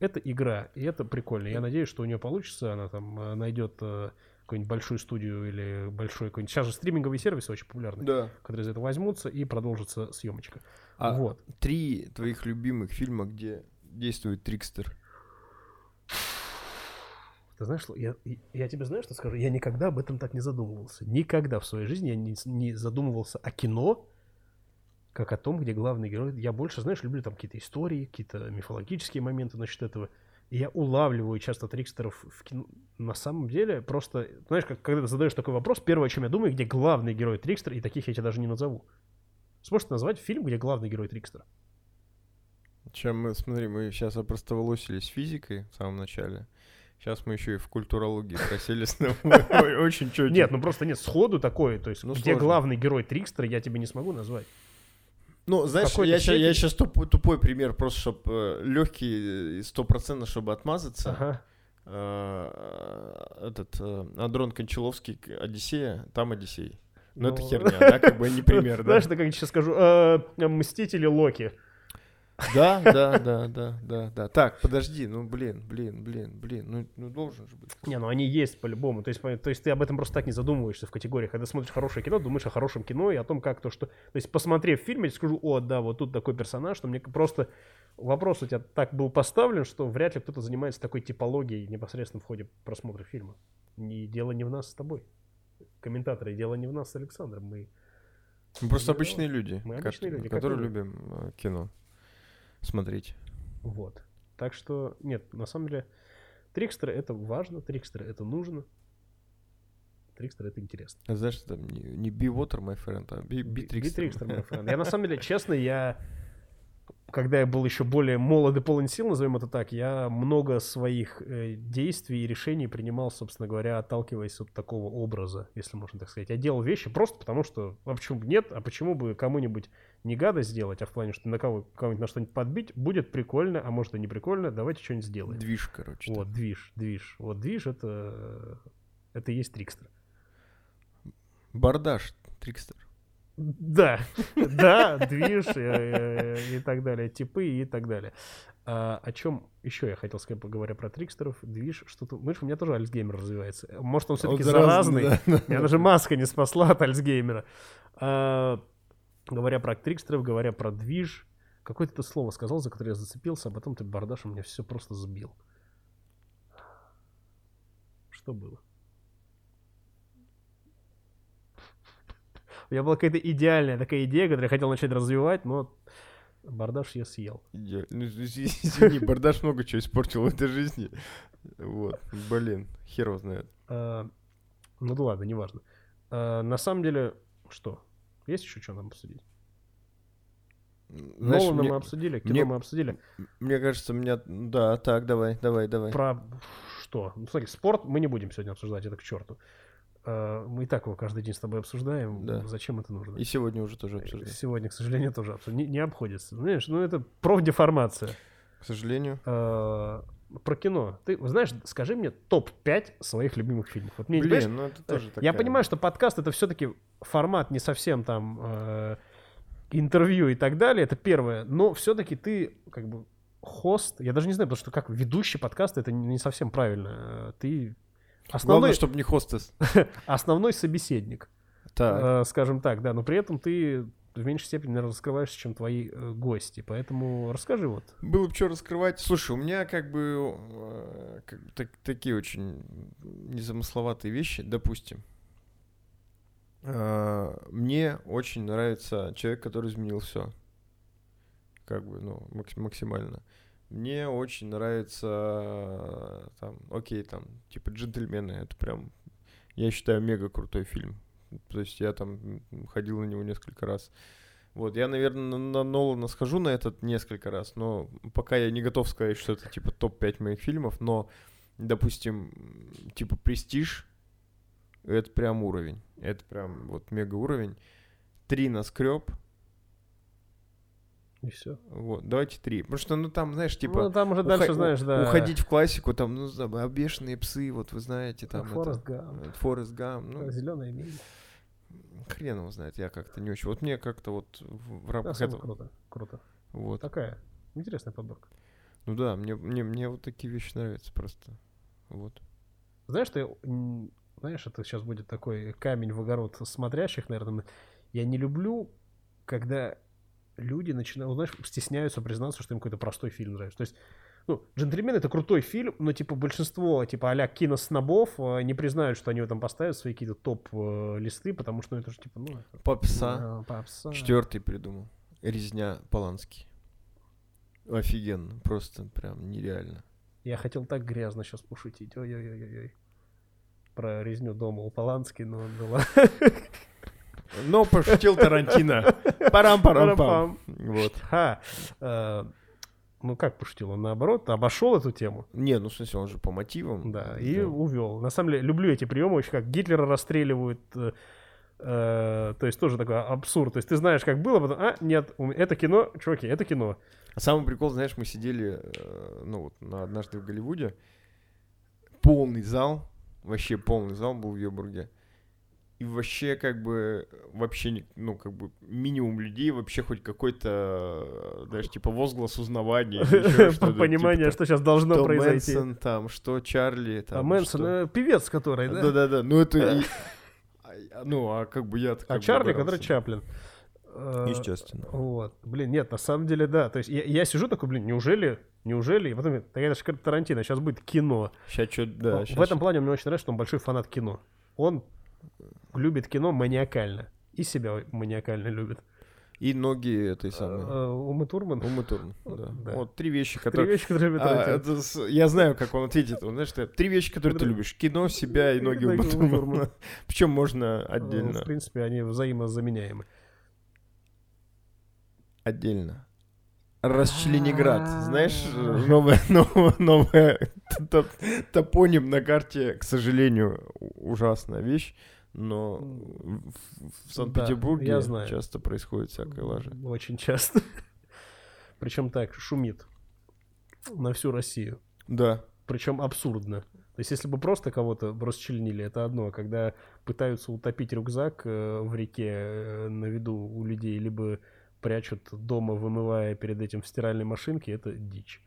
Это игра, и это прикольно. Я надеюсь, что у нее получится, она там э, найдет э, какую-нибудь большую студию или большой какой-нибудь... Сейчас же стриминговые сервисы очень популярны, Да. которые за это возьмутся, и продолжится съемочка. А Вот. три твоих любимых фильма, где действует Трикстер. Ты знаешь, я, я тебе знаю, что скажу? Я никогда об этом так не задумывался. Никогда в своей жизни я не, не задумывался о кино, как о том, где главный герой. Я больше, знаешь, люблю там какие-то истории, какие-то мифологические моменты насчет этого. И я улавливаю часто трикстеров в кино. На самом деле, просто, знаешь, как, когда ты задаешь такой вопрос, первое, о чем я думаю, где главный герой трикстер, и таких я тебе даже не назову. Сможешь назвать фильм, где главный герой трикстер? Чем мы, смотри, мы сейчас опростоволосились физикой в самом начале. Сейчас мы еще и в культурологии Ой, Очень четко. Нет, ну просто нет, сходу такое. То есть, Ну, где главный герой трикстера, я тебе не смогу назвать. Ну, знаешь, я, ща- я сейчас тупой пример, просто чтобы легкий, стопроцентно, чтобы отмазаться. Ага. Э, Этот э, Андрон Кончаловский, Одиссея, там Одиссей. Ну, это Ну, херня, да, как бы не пример, да? Знаешь, это как я сейчас скажу, э, Мстители Локи. Да, да, да, да, да, да. Так, подожди, ну, блин, блин, блин, блин, ну, ну должен же быть. Не, ну они есть по-любому. То есть, то есть ты об этом просто так не задумываешься в категориях. Когда смотришь хорошее кино, думаешь о хорошем кино и о том, как то, что... То есть, посмотрев фильм, я скажу, о, да, вот тут такой персонаж, что мне просто вопрос у тебя так был поставлен, что вряд ли кто-то занимается такой типологией непосредственно в ходе просмотра фильма. И дело не в нас с тобой. Комментаторы, дело не в нас с Александром. Мы Мы просто обычные люди, мы обычные люди, которые вы. любим э, кино смотреть. Вот. Так что, нет, на самом деле, трикстеры это важно, трикстеры это нужно. Трикстеры это интересно. А Знаешь, там не, не be water, my friend, а be, be trickster. Битрикстер, мой friend. Я на самом деле, честно, я когда я был еще более молод и полон сил, назовем это так, я много своих э, действий и решений принимал, собственно говоря, отталкиваясь от такого образа, если можно так сказать. Я делал вещи просто потому, что, а почему нет, а почему бы кому-нибудь не гадость сделать, а в плане, что на кого, кого-нибудь на что-нибудь подбить, будет прикольно, а может и не прикольно, давайте что-нибудь сделаем. Движ, короче. Вот, движ, движ. Вот движ это, это и есть трикстер. Бардаш, трикстер. Да, да, движ э, э, и так далее, типы и так далее. А, о чем еще я хотел сказать, говоря про трикстеров, движ, что-то... Видишь, у меня тоже Альцгеймер развивается. Может, он все-таки заразный, заразный. да. Меня даже маска не спасла от Альцгеймера. А, говоря про трикстеров, говоря про движ, какое-то ты слово сказал, за которое я зацепился, а потом ты бардашем меня все просто сбил. Что было? У меня была какая-то идеальная такая идея, которую я хотел начать развивать, но бардаш я съел. Ну, из- извини, Бардаш много чего испортил в этой жизни. Вот, блин, хер его знает. А, ну да ладно, неважно. А, на самом деле, что? Есть еще что нам обсудить? Знаешь, Нолана мне, мы обсудили, кино мне- мы обсудили. мне кажется, меня... Да, так, давай, давай, давай. Про что? Ну, смотри, спорт мы не будем сегодня обсуждать, это к черту. А, мы и так его каждый день с тобой обсуждаем. Да. Зачем это нужно? И сегодня уже тоже обсуждаем. Сегодня, к сожалению, тоже обсуж- не, не обходится. Знаешь, ну это профдеформация. К сожалению. А, про кино. Ты знаешь, скажи мне топ-5 своих любимых фильмов. Вот мне, Блин, ну это тоже я такая- понимаю, что подкаст это все-таки формат не совсем там э, интервью и так далее, это первое, но все-таки ты как бы хост, я даже не знаю, потому что как ведущий подкаста это не совсем правильно. Э, Ты основной, Главное, чтобы не хостес. основной собеседник, Так. э, скажем так, да, но при этом ты в меньшей степени, наверное, раскрываешься, чем твои э, гости, поэтому расскажи вот. Было бы что раскрывать. Слушай, у меня как бы, э, как так- такие очень незамысловатые вещи, допустим. Э, Мне очень нравится человек, который изменил все. Как бы, ну, макс- максимально. Мне очень нравится, э, там, окей, там, типа джентльмены. Это прям, я считаю, мега крутой фильм. То есть я там ходил на него несколько раз. Вот, я, наверное, на, на Нолана схожу на этот несколько раз, но пока я не готов сказать, что это типа топ-5 моих фильмов, но, допустим, типа Престиж, это прям уровень. Это прям вот мега уровень. Три на скреб. И все. Вот, давайте три. Потому что, ну там, знаешь, типа. ну, там уже уха- дальше, знаешь, да. Уходить в классику, там, ну, за- обешенные псы, вот вы знаете, там. Форест это, Гамп. э, Форест Гамп, ну, Зеленая миля. хрен его знает, я как-то не очень. Вот мне как-то вот в, рамках Да, этого. круто, круто. Вот. Такая интересная подборка. Ну да, мне, мне, мне вот такие вещи нравятся просто. Вот. Знаешь, ты, знаешь, это сейчас будет такой камень в огород смотрящих, наверное. Я не люблю, когда люди начинают, знаешь, стесняются признаться, что им какой-то простой фильм нравится. То есть, ну, «Джентльмен» — это крутой фильм, но, типа, большинство, типа, а-ля киноснобов э, не признают, что они его там поставят, свои какие-то топ-листы, потому что, ну, это же, типа, ну... Попса. э, попса. Четвертый придумал. Резня Поланский. Офигенно. Просто прям нереально. Я хотел так грязно сейчас пошутить. Ой-ой-ой-ой. Про резню дома у Полански, но да ладно. Но пошутил Тарантино. Парам-парам-пам. Парам-пам. Вот. Ха. Э, Ну как пошутил? Он наоборот обошел эту тему. Не, ну в смысле, он же по мотивам. Да, и увел. На самом деле, люблю эти приемы, очень как Гитлера расстреливают. э, э, то есть тоже такой абсурд. То есть ты знаешь, как было, потом, а, нет, это кино, чуваки, это кино. А самый прикол, знаешь, мы сидели, ну вот, на однажды в Голливуде, полный зал, вообще полный зал был в Йобурге. И вообще, как бы, вообще, ну, как бы, минимум людей, вообще хоть какой-то, знаешь, типа возглас узнавания. Понимание, типа, что сейчас должно что произойти. Мэнсон там, что Чарли там. А Мэнсон, что- э, певец который, да? Да-да-да, ну это... и- а- Ну, а как бы я А Чарли, который Чаплин. Э, Естественно. Вот. Блин, нет, на самом деле, да. То есть я, я сижу такой, блин, неужели, неужели? И потом, так это же Тарантино, сейчас будет кино. Сейчас что, да, в этом плане мне очень нравится, что он большой фанат кино. Он любит кино маниакально. И себя маниакально любит. И ноги этой самой. Э, Умы Турман. Ума Турман, да. Да. Вот три вещи, Три которые... вещи, которые А, это я знаю, как он ответит. Он, знаешь, три вещи, которые ты любишь. Кино, себя и ноги Умы Турмана. Причем можно Э, отдельно. В принципе, они взаимозаменяемы. Отдельно. Расчленинград. Знаешь, новая, новая топ- топоним на карте, к сожалению, ужасная вещь. Но в в Санкт-Петербурге я знаю. часто происходит всякая лажа. Очень часто. Причем так, шумит на всю Россию. Да. Причем абсурдно. То есть, если бы просто кого-то расчленили, это одно. А когда пытаются утопить рюкзак э, в реке э, на виду у людей, либо прячут дома, вымывая перед этим в стиральной машинке, это дичь.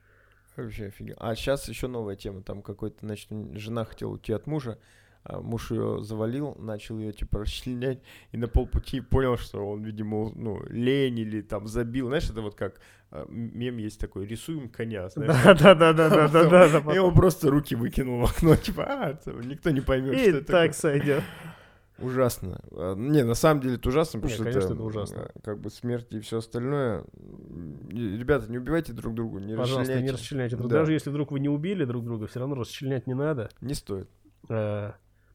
Вообще офигенно. А сейчас еще новая тема. Там какой-то, значит, жена хотела уйти от мужа, муж ее завалил, начал ее типа расчленять, и на полпути понял, что он, видимо, ну, лень или там забил. Знаешь, это вот как а, мем есть такой, рисуем коня, знаешь. Да-да-да-да-да-да. И он просто руки выкинул в окно, типа, а, никто не поймет, что это так сойдет. Ужасно. А, Не, на самом деле это ужасно, потому Не, что конечно, это, это ужасно. а, как бы смерть и все остальное. Ребята, не убивайте друг друга, не Пожалуйста, не расчленяйте. расчленяйте друг Да. Даже если вдруг вы не убили друг друга, все равно расчленять не надо. Не стоит.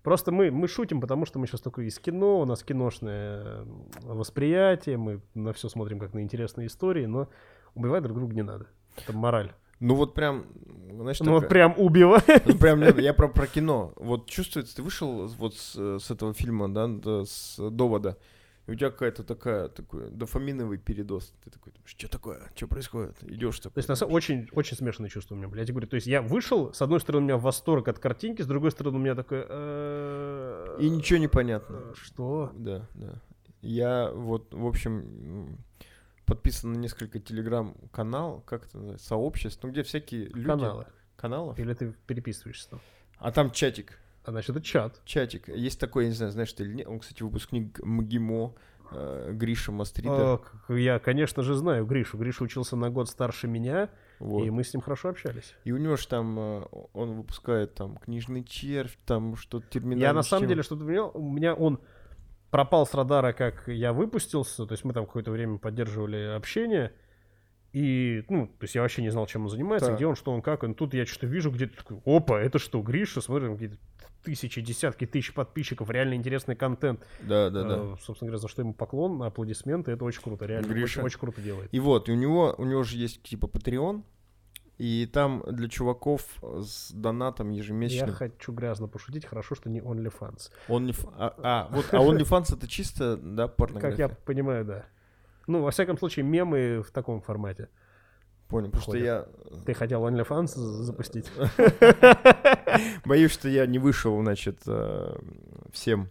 Просто мы, мы шутим, потому что мы сейчас только из кино, у нас киношное э, восприятие, мы на все смотрим как на интересные истории, но убивать друг друга не надо. Это мораль. Ну вот прям, знаешь, Ну вот такая- прям убивать. Ну, прям, нет, я про, про кино. Вот чувствуется, ты вышел вот с, с этого фильма, да, да, с довода, и у тебя какая-то такая, такой дофаминовый передоз. Ты такой, что такое, что происходит? Идешь То такой. есть, на самом очень, очень смешанные чувства у меня, блядь. Я говорю, то есть, я вышел, с одной стороны, у меня восторг от картинки, с другой стороны, у меня такой... э, И ничего не понятно. э, Что? Да, да. Я вот, в общем, подписан на несколько телеграм-канал, как это называется, сообществ, ну, где всякие люди... Каналы. Каналов? Или ты переписываешься там? А там чатик. А значит, это чат. Чатик. Есть такой, я не знаю, знаешь ты или нет, он, кстати, выпускник МГИМО, э, Гриша Мастрида. К- я, конечно же, знаю Гришу. Гриша учился на год старше меня, вот. и мы с ним хорошо общались. И у него же там, э, он выпускает там книжный червь, там что-то терминальное. Я на самом деле что-то понял. У меня он пропал с радара, как я выпустился. То есть мы там какое-то время поддерживали общение. И, ну, то есть я вообще не знал, чем он занимается, Так. где он, что он, как он. Тут я что-то вижу где-то такой, опа, это что, Гриша? Смотрим, какие-то тысячи, десятки тысяч подписчиков, реально интересный контент. Да, да, да. Э, собственно говоря, за что ему поклон, аплодисменты, это очень круто, реально, Гриша. очень, очень круто делает. И вот, и у него, у него же есть типа Patreon, и там для чуваков с донатом Я ежемесячным. хочу грязно пошутить, хорошо, что не OnlyFans. Onlyf- а, а, вот, а OnlyFans это чисто, да, порнография? Как я понимаю, да. Ну, во всяком случае, мемы в таком формате. Понял, потому что я Ты хотел OnlyFans запустить? боюсь, что я не вышел, значит, э, всем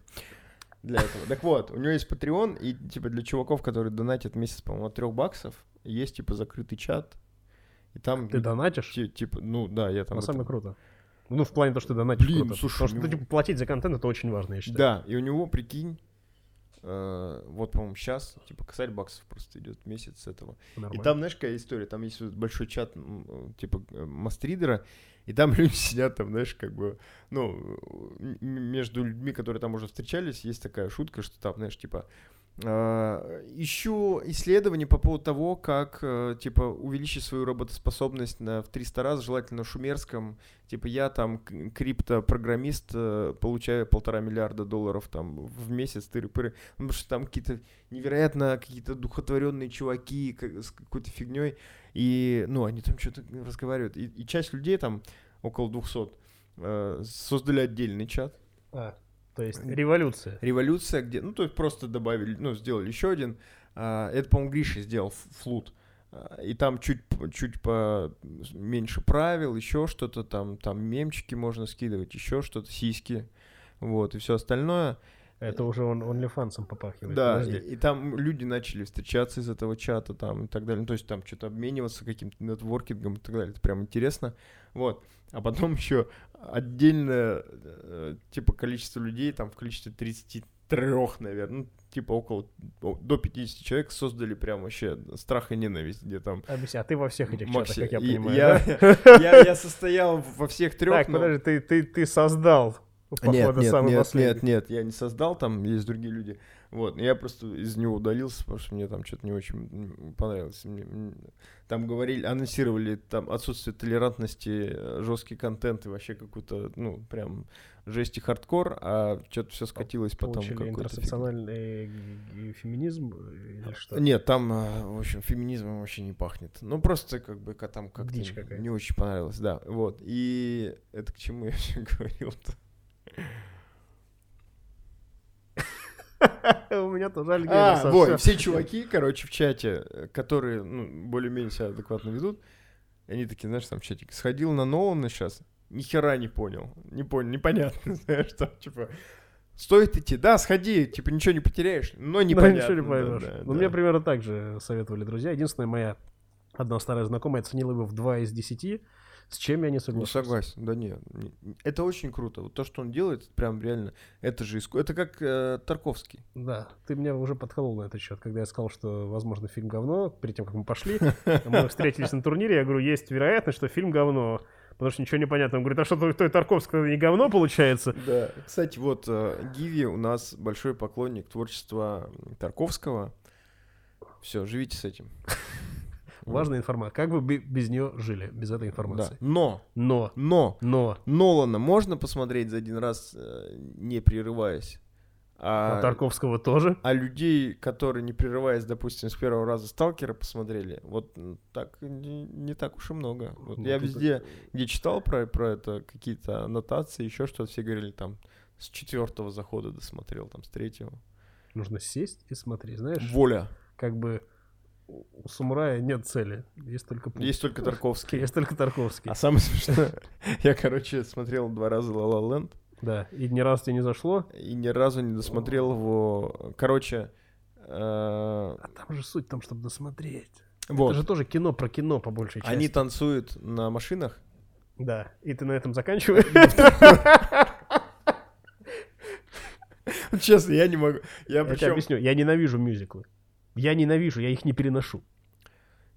для этого. Так вот, у него есть Patreon, и типа для чуваков, которые донатят месяц, по-моему, от 3 баксов, есть типа закрытый чат, и там... Ты донатишь? ти- Типа, ну да, я там... Самом деле круто. Ну, в плане того, что ты донатишь Блин, круто. слушай, Потому что ну- ну, типа, платить за контент это очень важно, я считаю. Да, и у него, прикинь, э, вот, по-моему, сейчас, типа, косарь баксов просто идет месяц с этого. И Нормально. там, знаешь, какая история? Там есть большой чат, э, типа, э, мастридера, и там люди сидят там, знаешь, как бы, ну, между людьми, которые там уже встречались, есть такая шутка, что там, знаешь, типа, э, ищу исследования по поводу того, как, э, типа, увеличить свою работоспособность на, в 300 раз, желательно шумерском. Типа, я там криптопрограммист, э, получаю полтора миллиарда долларов там в месяц, тыры-пыры. Ну, потому что там какие-то невероятно какие-то духотворенные чуваки как- с какой-то фигней. И, ну, они там что-то разговаривают. И, и часть людей там, около 200, э, создали отдельный чат. А, то есть революция. Революция, где, ну, то есть просто добавили, ну, сделали еще один. А, это, по-моему, Гриша сделал флут. А, И там чуть, чуть по меньше правил, еще что-то там, там мемчики можно скидывать, еще что-то, сиськи, вот, и все остальное. Это уже он OnlyFans попахивает. Да, Подожди. и, и там люди начали встречаться из этого чата там и так далее. Ну, то есть там что-то обмениваться каким-то нетворкингом и так далее. Это прям интересно. Вот. А потом еще отдельное, э, типа, количество людей, там в количестве 33, наверное, ну, типа около, до 50 человек создали прям вообще страх и ненависть, где там... Объясни, а ты во всех этих Макси- чатах, как я понимаю, я, да? я, я состоял во всех трех, Так, подожди, ты, ты, ты создал, походу, нет, нет, самый нет, последний. нет, нет, я не создал, там есть другие люди. Вот, я просто из него удалился, потому что мне там что-то не очень понравилось. Мне, Там говорили, анонсировали там отсутствие толерантности, жесткий контент и вообще какую-то, ну, прям жесть и хардкор, а что-то все скатилось потом Получили фиг- интерсекциональный г- г- феминизм или что? Нет, там, а, в общем, феминизмом вообще не пахнет. Ну, просто как бы там как-то не очень понравилось, да. Вот. И это к чему я вообще говорил-то? У меня тоже А, Альгерса. вот, все чуваки, короче, в чате, которые, ну, более-менее себя адекватно ведут, они такие, знаешь, там в чатике, сходил на Нолана сейчас, ни хера не понял, не понял, непонятно, знаешь, там, типа, стоит идти, да, сходи, типа, ничего не потеряешь, но непонятно. ничего не да, поймешь. да, Ну, да. мне примерно так же советовали друзья. Единственная моя одна старая знакомая оценила его в 2 из 10, с чем я не Ну, согласен. согласен, да нет. не- Это очень круто. Вот то, что он делает, прям реально, это же иску... Это как э, Тарковский. Да, ты меня уже подколол на этот счет, когда я сказал, что, возможно, фильм говно, перед тем, как мы пошли. Мы встретились на турнире, я говорю, есть вероятность, что фильм говно. Потому что ничего не понятно. Он говорит, а что той, той Тарковский не говно получается? Да. Кстати, вот э, Гиви у нас большой поклонник творчества Тарковского. Все, живите с этим. Важная информация. Как вы бе- без нее жили, без этой Да. информации? Но, Но, но, но, Нолана можно посмотреть за один раз, э, не прерываясь. а А, Тарковского тоже? а людей, которые, не прерываясь, допустим, с первого раза Сталкера посмотрели, вот так не, не так уж и много. Вот Ну, я везде, где читал про, про это, какие-то аннотации, еще что-то, все говорили там, с четвертого захода досмотрел, там, с третьего. Нужно сесть и смотреть. Знаешь, Воля. как бы у самурая нет цели, есть только путь. Есть только Тарковский. Есть только Тарковский. А самое смешное, я, короче, смотрел два раза «Ла Ла Ленд», Да, и ни разу тебе не зашло. и ни разу не досмотрел его. Короче, э, А там же суть в том, чтобы досмотреть. вот, Это же тоже кино про кино по большей части. они танцуют на машинах. Да, и ты на этом заканчиваешь. Честно, я не могу. Я Я тебе причем объясню, я ненавижу мюзиклы. Я ненавижу, я их не переношу.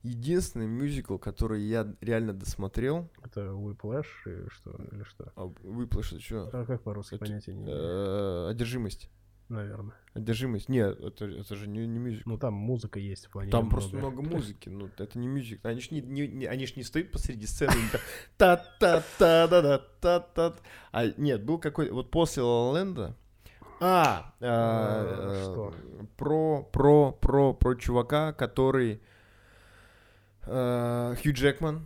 единственный мюзикл, который я реально досмотрел. Это Whiplash и что, или что? А, Выплыш, это что? А как по-русски Это, понятия не Э, Одержимость. наверное. Одержимость. Нет, это, это же не, не мюзикл. Ну там музыка есть в плане. Там просто много музыки, ну это не мюзикл. Они ж не, не- не- они ж не стоят посреди сцены та та та да да та та А нет, был какой вот после Ла Ленда. А, э, А, э, что? про про про про чувака, который э, Хью Джекман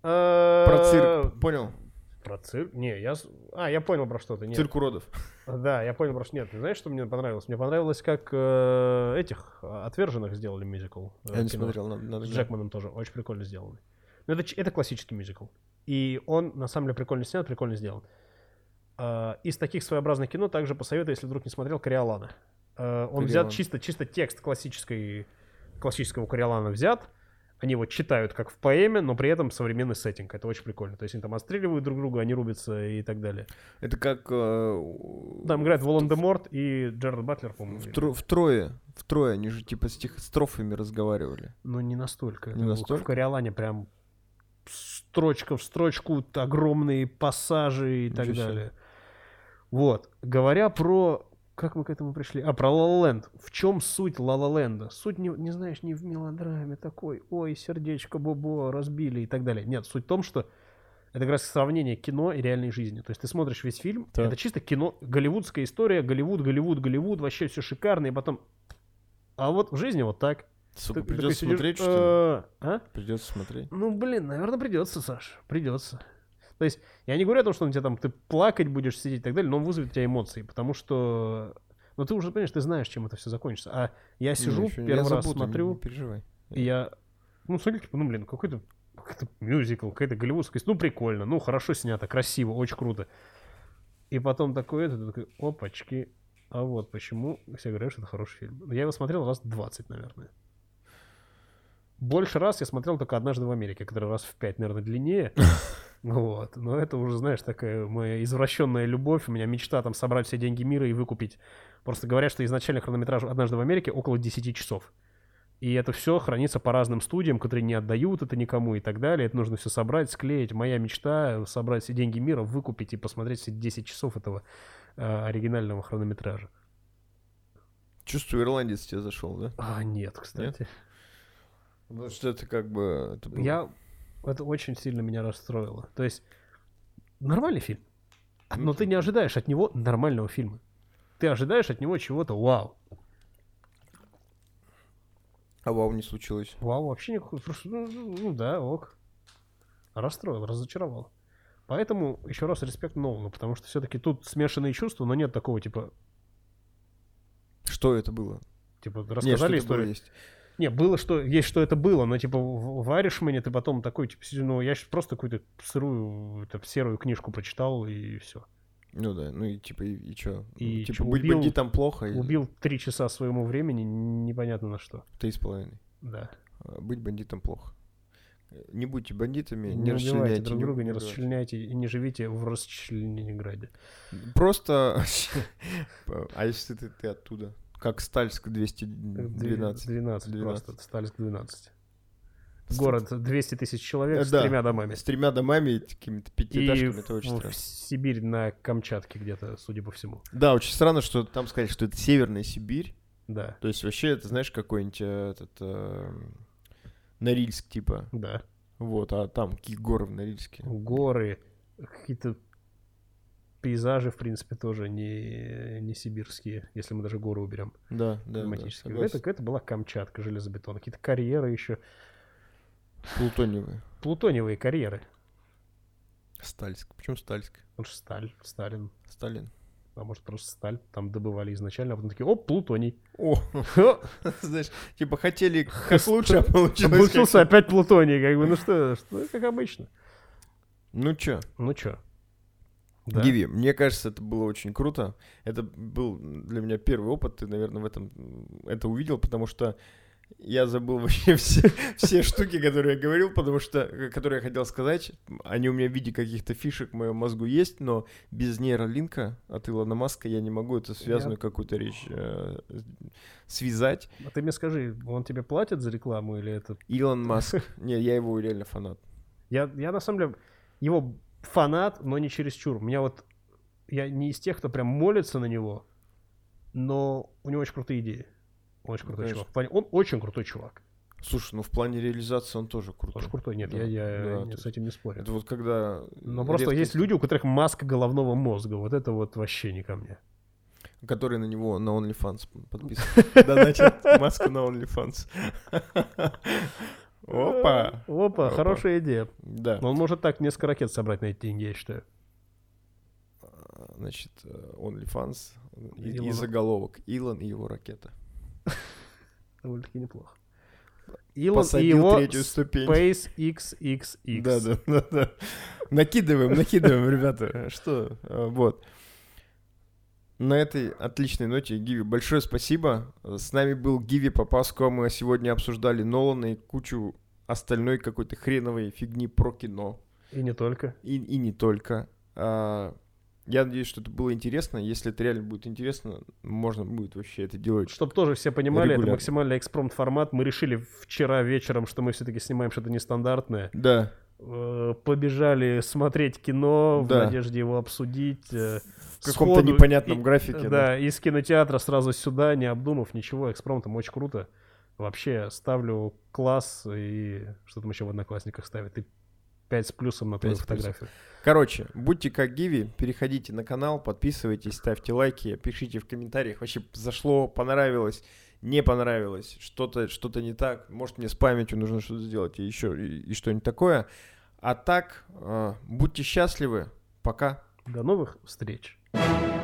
про цирк, понял? Э, Про цирк? Не, я... А, я понял про что-то. Цирк уродов. Да, я понял про что. Нет, ты знаешь, что мне понравилось? Мне понравилось, как э, этих э, отверженных сделали мюзикл. э, Я не смотрел, надо, надо с Джекманом тоже. Очень прикольно сделанный. Но это, это классический мюзикл. И он, на самом деле, прикольно снят, прикольно сделан. А, из таких своеобразных кино также посоветую, если вдруг не смотрел, Кориолана. А, он взят чисто, чисто текст классической, классического Кориолана взят. Они его читают как в поэме, но при этом современный сеттинг. Это очень прикольно. То есть они там отстреливают друг друга, они рубятся и так далее. Это как э, Там играет Волан-де-Морт и Джерард Батлер, по-моему. втро- втрое, втрое, они же типа стих строфами разговаривали. Ну, не настолько. Не Это настолько? В Кориолане прям строчка в строчку, огромные пассажи и так Ничего себе. Вот. Говоря про... Как мы к этому пришли? А, про Land. В чем суть Land? Суть, не, не знаешь, не в мелодраме такой, ой, сердечко Бобо разбили и так далее. Нет, суть в том, что это как раз сравнение кино и реальной жизни. То есть ты смотришь весь фильм, Так. это чисто кино, голливудская история, Голливуд, Голливуд, Голливуд, вообще все шикарно, и потом... А вот в жизни вот так. Сука, Ты- ты такой придется сидишь, смотреть, что ли? «Э, А? Придется смотреть. Ну, блин, наверное, придется, Саш. Придется. То есть, я не говорю о том, что он тебе там, ты плакать будешь сидеть и так далее, но он вызовет у тебя эмоции, потому что... Ну, ты уже, понимаешь, ты знаешь, чем это все закончится. А я сижу, ещё- первый я раз забуду, смотрю, Не переживай. и я... Ну, смотрю, типа, ну, блин, какой-то какой-то мюзикл, какая-то голливудская... Ну, прикольно, ну, хорошо снято, красиво, очень круто. И потом такой это, такой, опачки, а вот почему все говорят, что это хороший фильм. Я его смотрел раз 20, наверное. Больше раз я смотрел только «Однажды в Америке», который раз в пять, наверное, длиннее. Вот. Но это уже, знаешь, такая моя извращенная любовь. У меня мечта там собрать все деньги мира и выкупить. Просто говорят, что изначально хронометраж «Однажды в Америке» около 10 часов. И это все хранится по разным студиям, которые не отдают это никому и так далее. Это нужно все собрать, склеить. Моя мечта — собрать все деньги мира, выкупить и посмотреть все 10 часов этого э, оригинального хронометража. Чувствую, ирландец тебе зашел, да? А, нет, кстати. Потому что это как бы... это было- Я... Это очень сильно меня расстроило. То есть, нормальный фильм. А- Но ты не ожидаешь от него нормального фильма. Ты ожидаешь от него чего-то вау. А вау, не случилось. Вау, вообще никакой. Просто, ну, ну, ну да, ок. Расстроил, разочаровал. Поэтому еще раз респект Нолану, потому что все-таки тут смешанные чувства, но нет такого типа, Что это было? типа рассказали это было историю. есть. Не, было что, есть что это было, но типа в, Irishman ты потом такой, типа, ну я щас просто какую-то сырую, это, серую книжку прочитал и все. Ну да, ну и типа, и, и чё? И Ну, типа, чё, быть убил- бандитом плохо, и Убил три часа своему времени, непонятно на что. три с половиной. Да. А, Быть бандитом плохо. Э, Не будьте бандитами, Не, не, расчленяйте. друг друга, не убивайте. расчленяйте и не живите в Расчлениграде. Просто... А если ты, ты оттуда? Как Стальск 212. 12. 12 12. просто, Стальск 12. Город 200 тысяч человек Э, с да. тремя домами. С тремя домами и какими-то И пятиэтажками, это в, очень в страшно. Сибирь на Камчатке где-то, судя по всему. Да, очень странно, что там сказали, что это Северная Сибирь. Да, То есть вообще это, знаешь, какой-нибудь э, этот... э, Норильск, типа. да. Вот, а там какие горы в Норильске. Горы, какие-то пейзажи, в принципе, тоже не, не сибирские, если мы даже горы уберем. Да, да, да. это, это была Камчатка, железобетон. Какие-то карьеры еще. Плутониевые. Плутониевые карьеры. Стальск. Почему Стальск? Он же Сталь, Сталин. Сталин. А может, просто сталь там добывали изначально, а потом такие, оп, плутоний. О, знаешь, типа хотели как лучше, а получилось Получился опять плутоний, как бы, ну что, что, как обычно. Ну чё, Ну чё? Да. Гиви, мне кажется, это было очень круто. Это был для меня первый опыт, ты, наверное, в этом это увидел, потому что я забыл вообще все, все штуки, которые я говорил, потому что, э, которые я хотел сказать, они у меня в виде каких-то фишек в моем мозгу есть, но без нейролинка от Илона Маска я не могу эту связанную какую-то речь э, связать. А ты мне скажи, он тебе платит за рекламу или это... Илон Маск, не, я его реально фанат. Я, я на самом деле его фанат, но не чересчур. У меня вот... Я не из тех, кто прям молится на него, но у него очень крутые идеи. Он очень Ну, крутой конечно. чувак. Плане- Он очень крутой чувак. Слушай, ну в плане реализации он тоже крутой. Очень крутой. Нет, Да, я, я да, не- то с этим не спорю. Это вот когда... Но просто есть редкость, люди, у которых маска головного мозга. Вот это вот вообще не ко мне. Которые на него на OnlyFans подписаны. Донатят маску на OnlyFans. Опа! Опа, хорошая идея. Да. Но он может так несколько ракет собрать на эти деньги, я считаю. Значит, э, OnlyFans и, и заголовок. Илон и его ракета. Довольно-таки неплохо. Илон и его третью ступень. SpaceXXX. Да, да, да, да. Накидываем, накидываем, ребята. Что? э, Вот. На этой отличной ноте, Гиви, большое спасибо. С нами был Гиви Попаско. Мы сегодня обсуждали Нолана и кучу остальной какой-то хреновой фигни про кино. И не только. И, и не только. А, я надеюсь, что это было интересно. Если это реально будет интересно, можно будет вообще это делать. Чтобы тоже все понимали, Регулярно. это максимально экспромт формат. Мы решили вчера вечером, что мы все-таки снимаем что-то нестандартное. Да, Э, Побежали смотреть кино в Да. надежде его обсудить. В каком-то непонятном И- графике. Да, из кинотеатра сразу сюда, не обдумав ничего. Экспромтом очень круто. Вообще ставлю класс и что там еще в одноклассниках ставят. И 5 с плюсом на твою фотографию. Короче, будьте как Гиви, переходите на канал, подписывайтесь, ставьте лайки, пишите в комментариях, вообще зашло, понравилось, не понравилось, что-то что не так, может мне с памятью нужно что-то сделать и еще и, и что-нибудь такое. А так, э, будьте счастливы, пока. До новых встреч. you